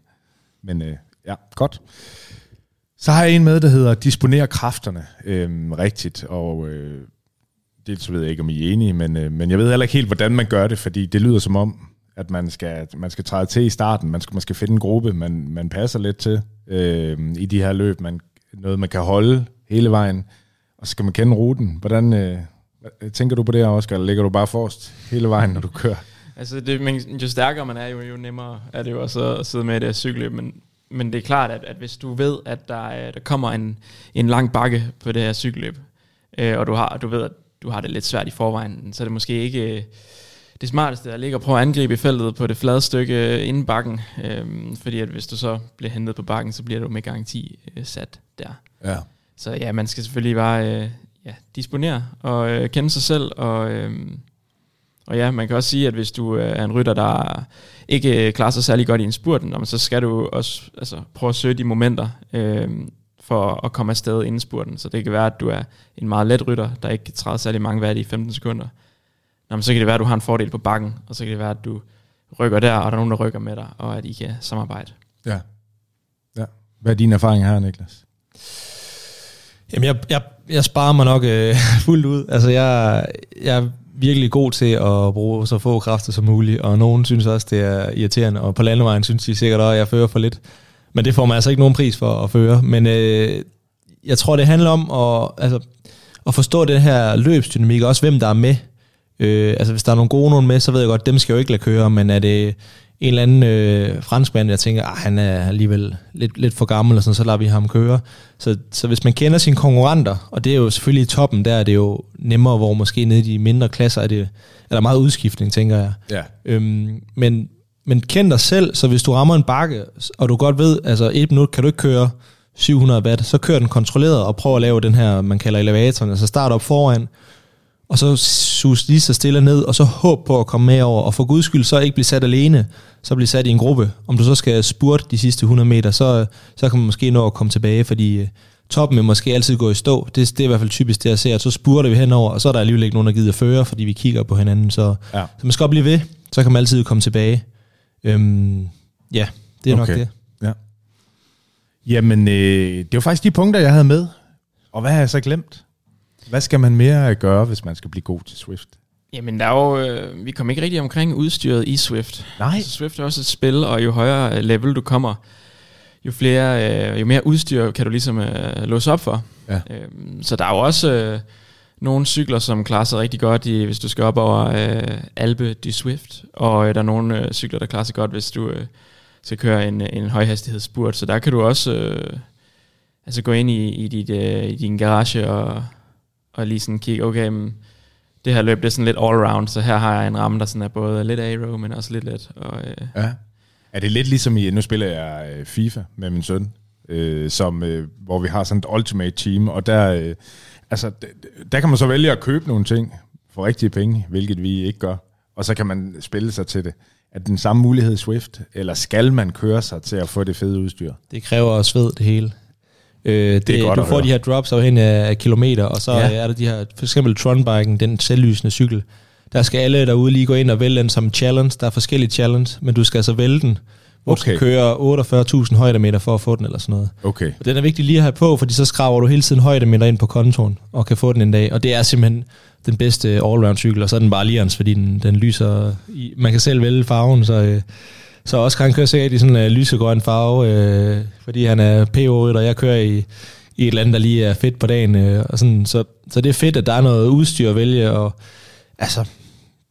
Men øh, ja, godt. Så har jeg en med, der hedder Disponere kræfterne øhm, rigtigt, og øh, dels ved jeg ikke, om I er enige, men, øh, men jeg ved heller ikke helt, hvordan man gør det, fordi det lyder som om, at man skal, man skal træde til i starten. Man skal måske finde en gruppe, man, man passer lidt til øh, i de her løb. Man, noget, man kan holde hele vejen. Og så skal man kende ruten. Hvordan øh, tænker du på det her, Oscar? Eller ligger du bare forrest hele vejen, når du kører? Altså, det, men jo stærkere man er, jo, jo nemmere er det jo også at sidde med i det her cykelløb. Men, men det er klart, at, at hvis du ved, at der, er, der kommer en, en lang bakke på det her cykelløb, øh, og du, har, du ved, at du har det lidt svært i forvejen, så er det måske ikke øh, det smarteste at ligge og prøve at angribe i feltet på det flade stykke inden bakken. Øh, fordi at hvis du så bliver hentet på bakken, så bliver du med garanti øh, sat der. Ja. Så ja, man skal selvfølgelig bare øh, ja, disponere og øh, kende sig selv. Og, øh, og ja, man kan også sige, at hvis du øh, er en rytter, der ikke øh, klarer sig særlig godt i en spurt, så skal du også altså, prøve at søge de momenter øh, for at komme afsted inden spurten. Så det kan være, at du er en meget let rytter, der ikke kan træde særlig mange værd i 15 sekunder. Nå, men så kan det være, at du har en fordel på bakken, og så kan det være, at du rykker der, og der er nogen, der rykker med dig, og at I kan samarbejde. ja. ja. Hvad er din erfaring her, Niklas? Jamen, jeg, jeg, jeg sparer mig nok øh, [laughs] fuldt ud. Altså, jeg, jeg virkelig god til at bruge så få kræfter som muligt, og nogen synes også, det er irriterende, og på landevejen synes de sikkert også, at jeg fører for lidt. Men det får man altså ikke nogen pris for at føre. Men øh, jeg tror, det handler om at, altså, at forstå den her løbsdynamik, og også hvem der er med. Øh, altså, hvis der er nogle gode nogen med, så ved jeg godt, dem skal jo ikke lade køre, men er det en eller anden øh, franskmand, jeg tænker, ah, han er alligevel lidt, lidt for gammel, og sådan, så lader vi ham køre. Så, så hvis man kender sine konkurrenter, og det er jo selvfølgelig i toppen, der er det jo nemmere, hvor måske nede i de mindre klasser er, det, er der meget udskiftning, tænker jeg. Ja. Øhm, men, men kend dig selv, så hvis du rammer en bakke, og du godt ved, altså et minut kan du ikke køre 700 watt, så kør den kontrolleret og prøv at lave den her, man kalder elevatoren, altså start op foran, og så sus lige så stille ned, og så håb på at komme med over, og for guds skyld så ikke blive sat alene, så blive sat i en gruppe. Om du så skal spurte de sidste 100 meter, så, så kan man måske nå at komme tilbage, fordi øh, toppen vil måske altid gå i stå. Det, det er i hvert fald typisk det, jeg ser. Så spurter vi henover, og så er der alligevel ikke nogen, der gider føre, fordi vi kigger på hinanden. Så, Ja. så man skal godt blive ved, så kan man altid komme tilbage. Øhm, ja, det er okay. nok det. Ja. Jamen, øh, det var faktisk de punkter, jeg havde med. Og hvad har jeg så glemt? Hvad skal man mere gøre, hvis man skal blive god til Swift? Jamen, der er jo, øh, vi kommer ikke rigtig omkring udstyret i Swift. Nej. Altså, Swift er også et spil, og jo højere øh, level du kommer, jo, flere, øh, jo mere udstyr kan du ligesom øh, låse op for. Ja. Øhm, så der er jo også øh, nogle cykler, som klarer sig rigtig godt, i, hvis du skal op over øh, Alpe de Swift, og øh, der er nogle øh, cykler, der klarer sig godt, hvis du øh, skal køre en, en højhastighedsspurt. Så der kan du også øh, altså gå ind i, i, dit, øh, i din garage og, og lige sådan kigge, okay, men det her løb det er sådan lidt all around, så her har jeg en ramme, der sådan er både lidt aero, men også lidt let. Og, øh, Ja. Er det lidt ligesom i, nu spiller jeg øh, FIFA med min søn, øh, som, øh, hvor vi har sådan et ultimate team, og der, øh, altså, der kan man så vælge at købe nogle ting for rigtige penge, hvilket vi ikke gør, og så kan man spille sig til det. Er den samme mulighed i Swift, eller skal man køre sig til at få det fede udstyr? Det kræver også sved, det hele. Øh, det, er godt du får høre. de her drops afhængig af, kilometer, og så Ja. ja. er der de her, for eksempel Tronbiken, den selvlysende cykel. Der skal alle derude lige gå ind og vælge den som challenge. Der er forskellige challenge, men du skal altså vælge den, hvor okay. du skal køre 48.000 højdemeter for at få den eller sådan noget. Okay. Og den er vigtig lige at have på, fordi så skraver du hele tiden højdemeter ind på kontoen og kan få den en dag. Og det er simpelthen den bedste allround cykel, og så er den bare lierens, fordi den, den lyser... I, man kan selv vælge farven, så, øh, så Oscar han kører sikkert i sådan en øh, lysegrøn farve, øh, fordi han er PO, og jeg kører i, i et eller andet, der lige er fedt på dagen. Øh, og sådan, så, så det er fedt, at der er noget udstyr at vælge, og altså,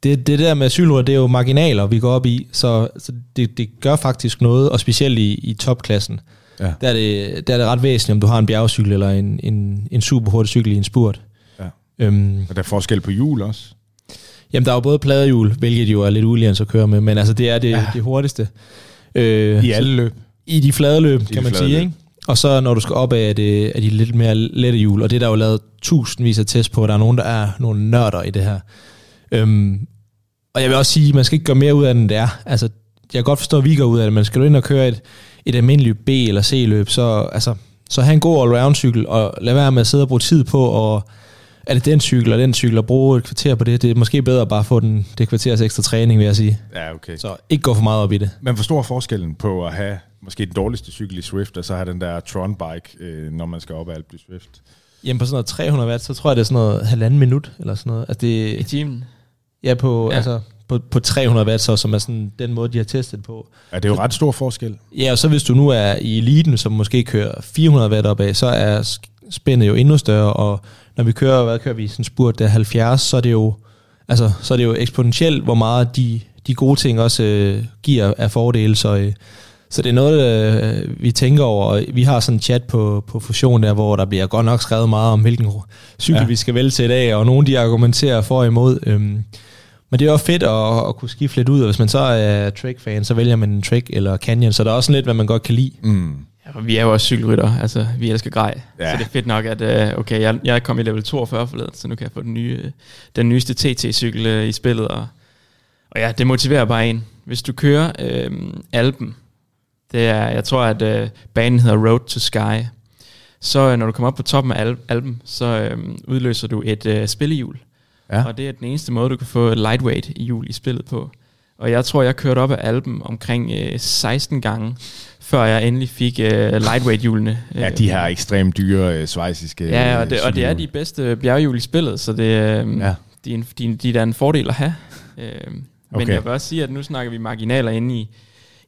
det, det der med cykelrytter, det er jo marginaler, vi går op i, så, så det, det gør faktisk noget, og specielt i, i topklassen. Ja. Der, er det, der er det ret væsentligt, om du har en bjergcykel eller en, en, en super hurtig cykel i en spurt. Ja. Øhm, Og der er forskel på hjul også. Jamen, der er jo både pladehjul, hvilket jo er lidt uligans at køre med, men altså, det er det, ja. det hurtigste. Øh, I alle løb. I de flade løb, kan man sige, løb. ikke? Og så når du skal op af, det, af de lidt mere lette hjul, og det er der jo lavet tusindvis af test på, der er nogen, der er nogle nørder i det her. Øhm, og jeg vil også sige, man skal ikke gøre mere ud af det, end det er. Altså, jeg kan godt forstå, at vi går ud af det, men skal du ind og køre et, et almindeligt B- eller C-løb, så, altså, så have en god allround-cykel, og lad være med at sidde og bruge tid på, og er det den cykel og den cykel, og bruge et kvarter på det, det er måske bedre at bare få den, det kvarters ekstra træning, vil jeg sige. Ja, okay. Så ikke gå for meget op i det. Man forstår forskellen på at have måske den dårligste cykel i Swift, og så have den der Tron-bike, øh, når man skal op ad Alpe Swift. Jamen på sådan noget 300 watt, så tror jeg, det er sådan noget halvanden minut, eller sådan noget. Altså I det, timen. ja, på, Ja. Altså, på, på 300 watt, så, som er sådan den måde, de har testet på. Ja, det er jo ret stor forskel. Ja, og så hvis du nu er i eliten, som måske kører 400 watt opad, så er spændet jo endnu større, og når vi kører, hvad kører vi, sådan spurt der 70, så er det jo, altså, så er det jo eksponentielt, hvor meget de, de gode ting også øh, giver af fordele, så, øh, så det er noget, øh, vi tænker over, og vi har sådan en chat på, på Fusion der, hvor der bliver godt nok skrevet meget om, hvilken cykel Ja. vi skal vælge til i dag, og nogle de argumenterer for og imod. Øhm, men det er jo fedt at, at kunne skifte lidt ud, og hvis man så er Trek-fan, så vælger man en Trek eller Canyon, så der er også lidt, hvad man godt kan lide. Mm. Og vi er jo også cykelrytter, altså vi elsker grej. Ja. Så det er fedt nok, at øh, okay, jeg, jeg kom i level 42 forleden, så nu kan jeg få den, nye, den nyeste TT-cykel øh, i spillet. Og, og ja, det motiverer bare en. Hvis du kører øh, Alpen, det er, jeg tror, at øh, banen hedder Road to Sky, så øh, når du kommer op på toppen af Al- Alpen, så øh, udløser du et øh, spillehjul. Ja. Og det er den eneste måde, du kan få lightweight hjul i spillet på. Og jeg tror, jeg kørte op ad Alpen omkring øh, 16 gange, før jeg endelig fik øh, lightweight hjulene. Ja, de her ekstremt dyre øh, svejsiske Ja, og det, og det er de bedste bjerghjul i spillet, så det, øh, Ja. de, er de, de er da en fordel at have. Øh, men Okay. jeg vil også sige, at nu snakker vi marginaler inde i,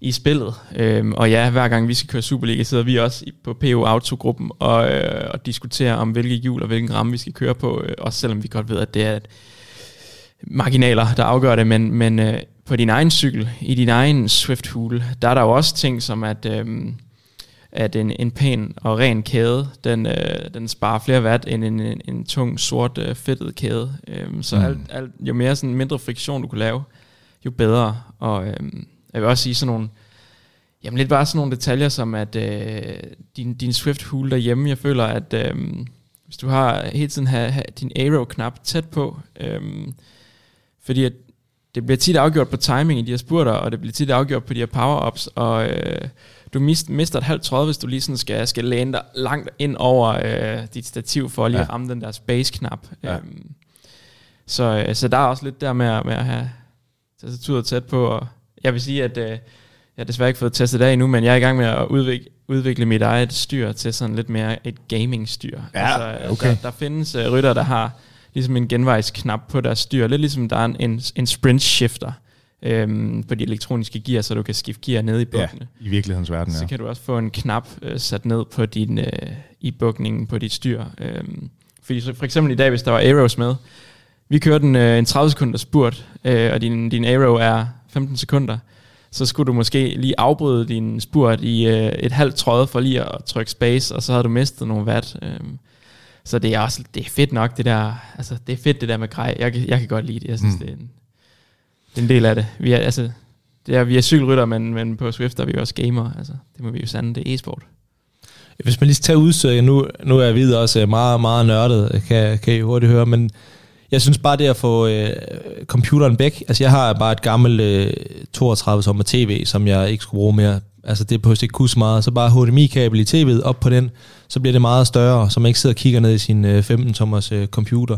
i spillet. Øh, og ja, hver gang vi skal køre Superliga, sidder vi også på PO Auto-gruppen og, øh, og diskuterer om, hvilke hjul og hvilken ramme vi skal køre på, øh, også selvom vi godt ved, at det er marginaler, der afgør det, men, men øh, på din egen cykel, i din egen Swift-hule, der er der jo også ting som, at, øh, at en, en pæn og ren kæde, den, øh, den sparer flere watt end en, en, en tung, sort, øh, fedtet kæde. Øh, så Mm. alt, alt, jo mere sådan mindre friktion du kan lave, jo bedre. Og øh, jeg vil også sige sådan nogle, jamen lidt bare sådan nogle detaljer, som at øh, din, din Swift-hule derhjemme, jeg føler, at øh, hvis du har hele tiden have, have din aero-knap tæt på, øh, fordi at det bliver tit afgjort på timing i de her spurter, og det bliver tit afgjort på de her power-ups, og øh, du mist, mister et halvt tråd, hvis du lige sådan skal, skal læne dig langt ind over øh, dit stativ, for at lige Ja. ja. ramme den der space-knap. Ja. Øhm, så, øh, så der er også lidt der med, at- med at have tastaturet tæt på, og jeg vil sige, at øh, jeg har desværre ikke fået testet det af endnu, men jeg er i gang med at udvikle, udvikle mit eget styr til sådan lidt mere et gaming-styr. Ja, altså, okay. Der, der findes uh, rytter, der har ligesom en genvejsknap på deres styr, lidt ligesom der er en, en, en sprint shifter øhm, på de elektroniske gear, så du kan skifte gear ned i Ja, bukkene. i virkelighedens verden, Så ja. kan du også få en knap øh, sat ned på din, øh, i bukningen på dit styr. Øhm, fordi så for eksempel i dag, hvis der var arrows med, vi kørte en, øh, en 30 sekunder spurt, øh, og din, din arrow er 15 sekunder, så skulle du måske lige afbryde din spurt i øh, et halvt tråd for lige at trykke space, og så havde du mistet nogle watt. Øhm, så det er også det er fedt nok, det der, altså det er fedt det der med grej. Jeg, kan- jeg kan godt lide det. Jeg synes, Mm. det, er en, det er en del af det. Vi er, altså, det er, vi er cykelrytter, men, men på Swift er vi også gamer. Altså, det må vi jo sande, det er e-sport. Hvis man lige tager udstyr, nu, nu er jeg videre også øh, meget, meget nørdet, kan, kan I hurtigt høre, men jeg synes bare det at få øh, computeren væk, altså jeg har bare et gammelt øh, 32 tommer tv, som jeg ikke skulle bruge mere, altså det behøver ikke så meget, så bare HDMI-kabel i tv'et op på den, så bliver det meget større, så man ikke sidder og kigger ned i sin øh, 15 tommers øh, computer.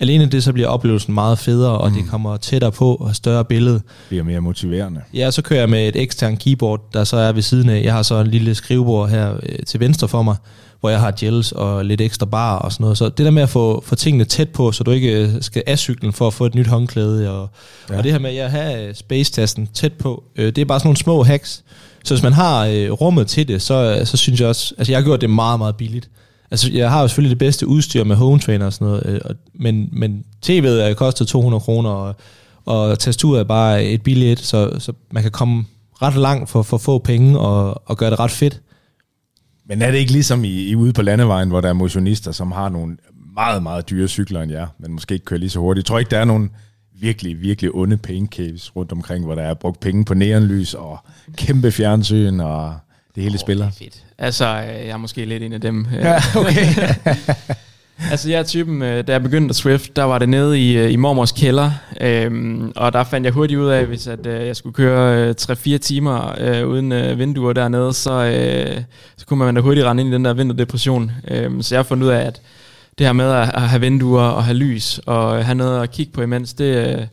Alene det, så bliver oplevelsen meget federe, og mm. det kommer tættere på og større billede. Det bliver mere motiverende. Ja, så kører jeg med et ekstern keyboard, der så er ved siden af. Jeg har så en lille skrivebord her øh, til venstre for mig, hvor jeg har gels og lidt ekstra bar og sådan noget. Så det der med at få, få tingene tæt på, så du ikke øh, skal af cyklen for at få et nyt håndklæde, og, ja. og det her med at have øh, space-tasten tæt på, øh, det er bare sådan nogle små hacks. Så hvis man har øh, rummet til det, så, øh, så synes jeg også, altså jeg har gjort det meget, meget billigt. Altså, jeg har jo selvfølgelig det bedste udstyr med home trainer og sådan noget, øh, men, men tv'et er kostet 200 kroner, og, og tastaturet er bare et billigt, så, så man kan komme ret langt for, for få penge og, og gøre det ret fedt. Men er det ikke ligesom i, i ude på landevejen, hvor der er motionister, som har nogle meget, meget dyre cykler end jer, men måske ikke kører lige så hurtigt? Jeg tror ikke, der er nogen virkelig, virkelig onde pain caves rundt omkring, hvor der er brugt penge på neonlys og kæmpe fjernsyn og det hele oh, spiller. Det er fedt. Altså, øh, jeg er måske lidt en af dem. Ja, okay. [laughs] altså, jeg er typen, øh, da jeg begyndte at Swift, der var det nede i, øh, i mormors kælder, øhm, og der fandt jeg hurtigt ud af, hvis at, øh, jeg skulle køre øh, 3-4 timer øh, uden øh, vinduer dernede, så, øh, så kunne man da hurtigt rende ind i den der vinterdepression. Øhm, så jeg har fundet ud af, at det her med at, at have vinduer og have lys og have noget at kigge på imens, det, øh,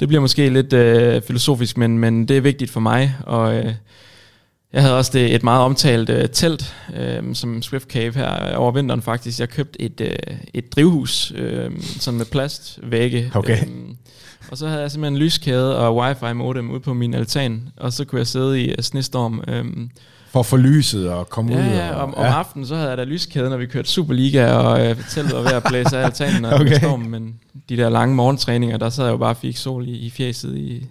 det bliver måske lidt øh, filosofisk, men, men det er vigtigt for mig, og... Øh, jeg havde også det, et meget omtalt øh, telt, øh, som Swift Cave her over vinteren faktisk. Jeg købte et, øh, et drivhus, øh, sådan med plastvægge. Okay. Øh, og så havde jeg simpelthen en lyskæde og wifi modem ude på min altan, og så kunne jeg sidde i øh, snestorm. Øh, For at få lyset og komme ud. ja, ja, og, om, om aftenen så havde jeg da lyskæde, når vi kørte Superliga, og øh, teltet var ved at blæse af altanen og [laughs] Okay. storm, men de der lange morgentræninger, der sad jeg jo bare og fik sol i, i fjeset i,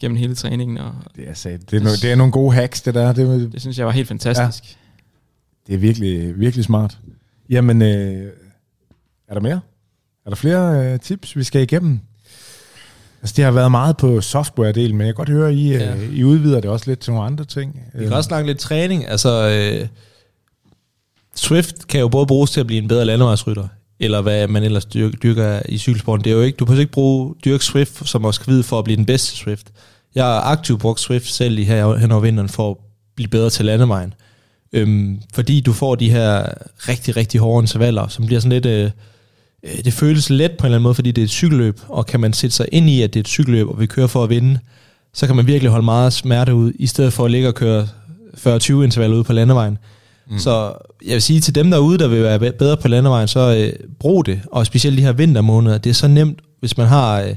gennem hele træningen, og Det er, sat. det, er no, det er nogle gode hacks, det der. Det, det synes jeg var helt fantastisk. Ja. det er virkelig, virkelig smart. Jamen, øh, er der mere? Er der flere øh, tips, vi skal igennem? Altså, det har været meget på software-delen, men jeg kan godt høre, at I, Ja. øh, I udvider det også lidt til nogle andre ting. Vi kan også snakke lidt træning. Altså, øh, Swift kan jo både bruges til at blive en bedre landevejsrytter, eller hvad man ellers dyrker, dyrker i cykelsporten. Det er jo ikke, du behøver ikke bruge dyrke Swift som også vide for at blive den bedste Swift. Jeg har aktivt brugt Swift selv i her hen over vinteren for at blive bedre til landevejen. Øhm, fordi du får de her rigtig, rigtig hårde intervaller, som bliver sådan lidt... Øh, øh, det føles let på en eller anden måde, fordi det er et cykelløb, og kan man sætte sig ind i, at det er et cykelløb, og vi kører for at vinde, så kan man virkelig holde meget smerte ud, i stedet for at ligge og køre 40-20 intervaller ude på landevejen. Mm. Så jeg vil sige til dem derude, der vil være be- bedre på landevejen, så øh, brug det, og specielt de her vintermåneder. Det er så nemt, hvis man har øh,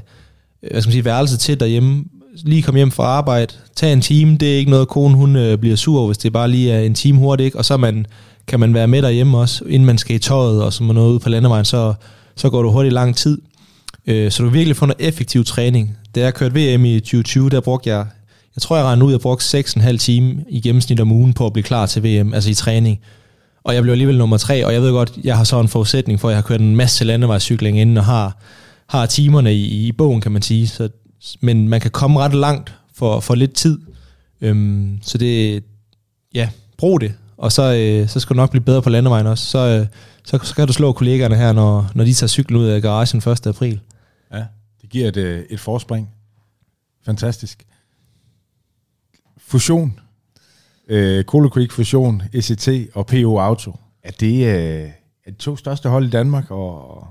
hvad skal man sige, værelse til derhjemme, lige komme hjem fra arbejde, tag en time, det er ikke noget, konen hun øh, bliver sur over, hvis det bare lige er en time hurtigt, ikke? og så man, kan man være med derhjemme også, inden man skal i tøjet og sådan noget ude på landevejen, så, så går du hurtigt lang tid. Øh, så du virkelig får noget effektiv træning. Da jeg kørte VM i 2020, der brugte jeg, jeg tror jeg regnede ud, at jeg brugte 6,5 time i gennemsnit om ugen på at blive klar til VM, altså i træning. Og jeg blev alligevel nummer tre, og jeg ved godt, jeg har så en forudsætning for, at jeg har kørt en masse landevejscykling inden, og har, har timerne i, i bogen, kan man sige. Så, men man kan komme ret langt for, for lidt tid. Øhm, så det, ja, brug det. Og så, øh, så skal du nok blive bedre på landevejen også. Så, øh, så, så kan du slå kollegaerne her, når, når de tager cyklen ud af garagen 1. april. Ja, det giver et, øh, et forspring. Fantastisk. Fusion. Øh, Colo Creek Fusion, ECT og PO Auto. Er det, øh, er de to største hold i Danmark, og,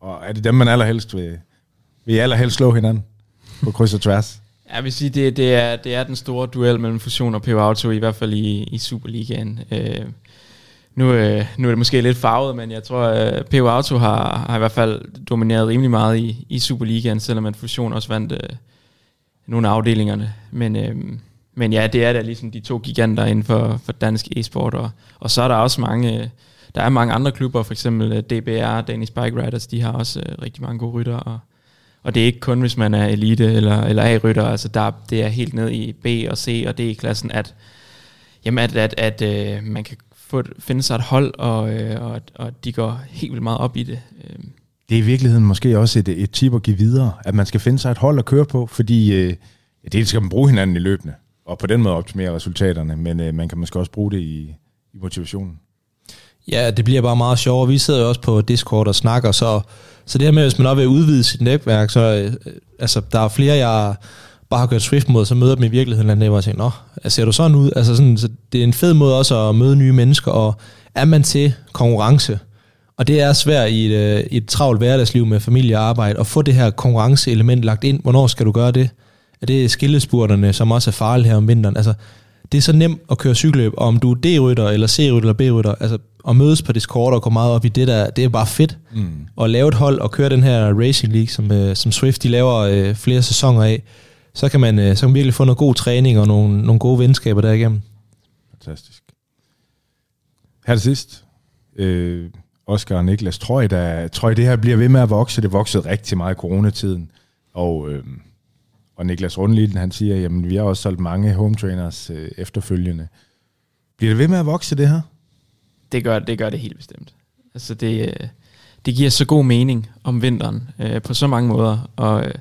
og er det dem, man allerhelst vil, vil allerhelst slå hinanden på kryds og tværs? Jeg vil sige, det, det, er, det er den store duel mellem Fusion og PO Auto, i hvert fald i, i Superligaen. Øh, nu, øh, nu er det måske lidt farvet, men jeg tror, øh, at PO Auto har, har i hvert fald domineret rimelig meget i, i Superligaen, selvom at Fusion også vandt øh, nogle af afdelingerne. Men, øh, men ja, det er da ligesom de to giganter inden for, for dansk e-sport, og, og så er der også mange... Øh, der er mange andre klubber, for eksempel øh, DBR, Danish Bike Riders, de har også øh, rigtig mange gode rytter, og, og det er ikke kun, hvis man er elite eller, eller A-rytter, altså der, det er helt ned i B og C og D-klassen, at, jamen at, at, at øh, man kan få, finde sig et hold, og, øh, og, og de går helt vildt meget op i det. Øh. Det er i virkeligheden måske også et, et tip at give videre, at man skal finde sig et hold at køre på, fordi øh, det skal man bruge hinanden i løbende, og på den måde optimere resultaterne, men øh, man kan måske også bruge det i, i motivationen. Ja, det bliver bare meget sjovere. Vi sidder jo også på Discord og snakker, så, så det her med, hvis man også vil udvide sit netværk, så øh, altså, der er flere, jeg bare har kørt Swift mod, så møder dem i virkeligheden, og jeg tænker, nå, altså, ser du sådan ud? Altså, sådan, så det er en fed måde også at møde nye mennesker, og er man til konkurrence, og det er svært i et, øh, et travlt hverdagsliv med familie og arbejde, at få det her konkurrenceelement lagt ind. Hvornår skal du gøre det? Er det skillespurterne, som også er farlige her om vinteren? Altså, det er så nemt at køre cykelløb, om du er D-rytter, eller C-rytter, eller B-rytter, altså at mødes på Discord og gå meget op i det der, det er bare fedt. Mm. At lave et hold og køre den her Racing League, som, øh, som Swift de laver øh, flere sæsoner af, så kan, man, øh, så kan man virkelig få noget god træning og nogle, nogle gode venskaber derigennem. Fantastisk. Her til sidst, øh, Oscar og Niklas, tror I, der, tror I, det her bliver ved med at vokse? Det voksede rigtig meget i coronatiden, og... Øh, og Niklas Rundliden, han siger, jamen vi har også solgt mange home trainers øh, efterfølgende. Bliver det ved med at vokse det her? Det gør det, gør det helt bestemt. Altså det, øh, det giver så god mening om vinteren øh, på så mange måder. Og, øh,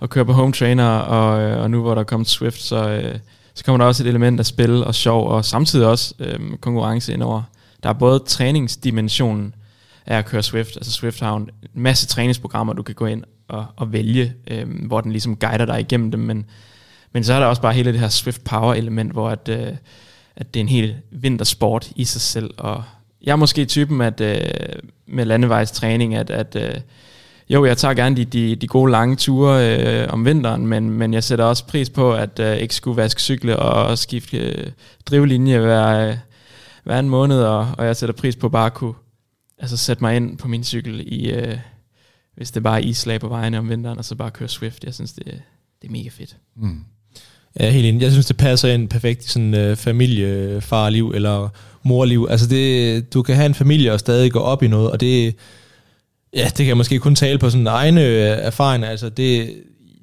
at køre på home trainer, og, øh, og nu hvor der er kommet Swift, så, øh, så kommer der også et element af spil og sjov, og samtidig også øh, konkurrence indover. Der er både træningsdimensionen af at køre Swift, altså Swift har en masse træningsprogrammer, du kan gå ind og, at vælge, øh, hvor den ligesom guider dig igennem dem, men, men så er der også bare hele det her Swift Power element, hvor at, øh, at det er en helt vintersport i sig selv, og jeg er måske typen at øh, med landevejstræning, at, at øh, jo, jeg tager gerne de, de, de gode lange ture øh, om vinteren, men, men jeg sætter også pris på, at øh, ikke skulle vaske cykle og skifte øh, drivlinje hver, øh, hver en måned, og, og jeg sætter pris på bare at kunne altså, sætte mig ind på min cykel i... Øh, hvis det bare er islag på vejene om vinteren, og så bare køre Swift. Jeg synes, det, det er mega fedt. Mm. Ja, helt enig. Jeg synes, det passer ind perfekt i sådan uh, familiefarliv eller morliv. Altså, det, du kan have en familie og stadig gå op i noget, og det, ja, det kan jeg måske kun tale på sådan egne øh, erfaringer. Altså, det,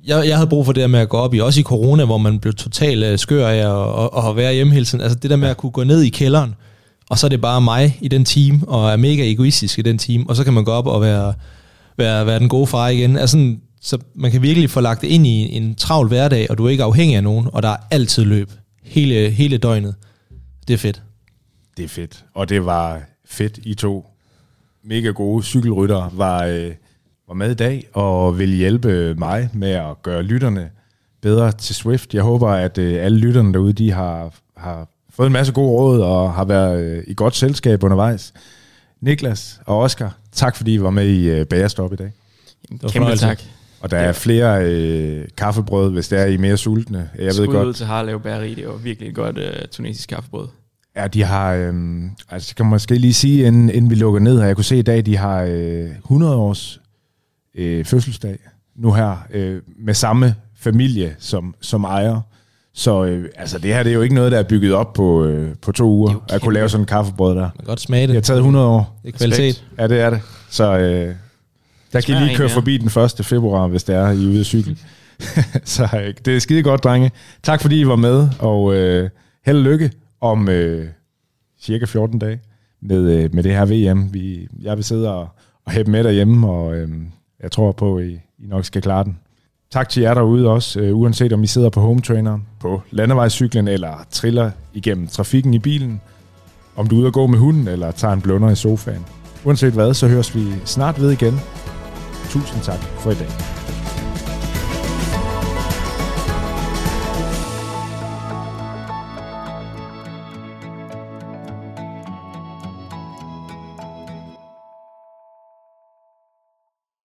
jeg, jeg havde brug for det der med at gå op i, også i corona, hvor man blev totalt uh, skør af at, at, at være hjemme hele tiden. Altså, det der med at kunne gå ned i kælderen, og så er det bare mig i den team, og er mega egoistisk i den team, og så kan man gå op og være være, være den gode far igen. Altså, så man kan virkelig få lagt det ind i en travl hverdag, og du er ikke afhængig af nogen, og der er altid løb. Hele, hele døgnet. Det er fedt. Det er fedt. Og det var fedt, I to mega gode cykelrytter var, øh, var med i dag og vil hjælpe mig med at gøre lytterne bedre til Swift. Jeg håber, at øh, alle lytterne derude, de har, har fået en masse gode råd og har været øh, i godt selskab undervejs. Niklas og Oscar, tak fordi I var med i uh, Bagerstop i dag. Kæmpe tak. Og der er flere øh, kaffebrød, hvis der er I mere sultne. Jeg Skud ved godt. ud til Harlev Bageri, det var virkelig et godt uh, tunesisk kaffebrød. Ja, de har, øh, altså kan man måske lige sige, inden, inden vi lukker ned her, jeg kunne se i dag, de har øh, 100 års øh, fødselsdag nu her, øh, med samme familie som, som ejer. Så øh, altså, det her det er jo ikke noget, der er bygget op på, øh, på to uger, at kunne lave sådan en kaffebrød der. Man kan godt smage det. Det har taget 100 år. Det er kvalitet. Ja, det er det. Så øh, der kan I lige køre forbi den 1. februar, hvis det er, I er ude at cykle. [laughs] så øh, det er skide godt, drenge. Tak fordi I var med, og øh, held og lykke om øh, cirka 14 dage med, øh, med det her VM. Vi, jeg vil sidde og, og hæppe med derhjemme, og øh, jeg tror på, at I, I nok skal klare den. Tak til jer derude også, øh, uanset om I sidder på home trainer, på landevejscyklen eller triller igennem trafikken i bilen. Om du er ude at gå med hunden eller tager en blunder i sofaen. Uanset hvad, så høres vi snart ved igen. Tusind tak for i dag.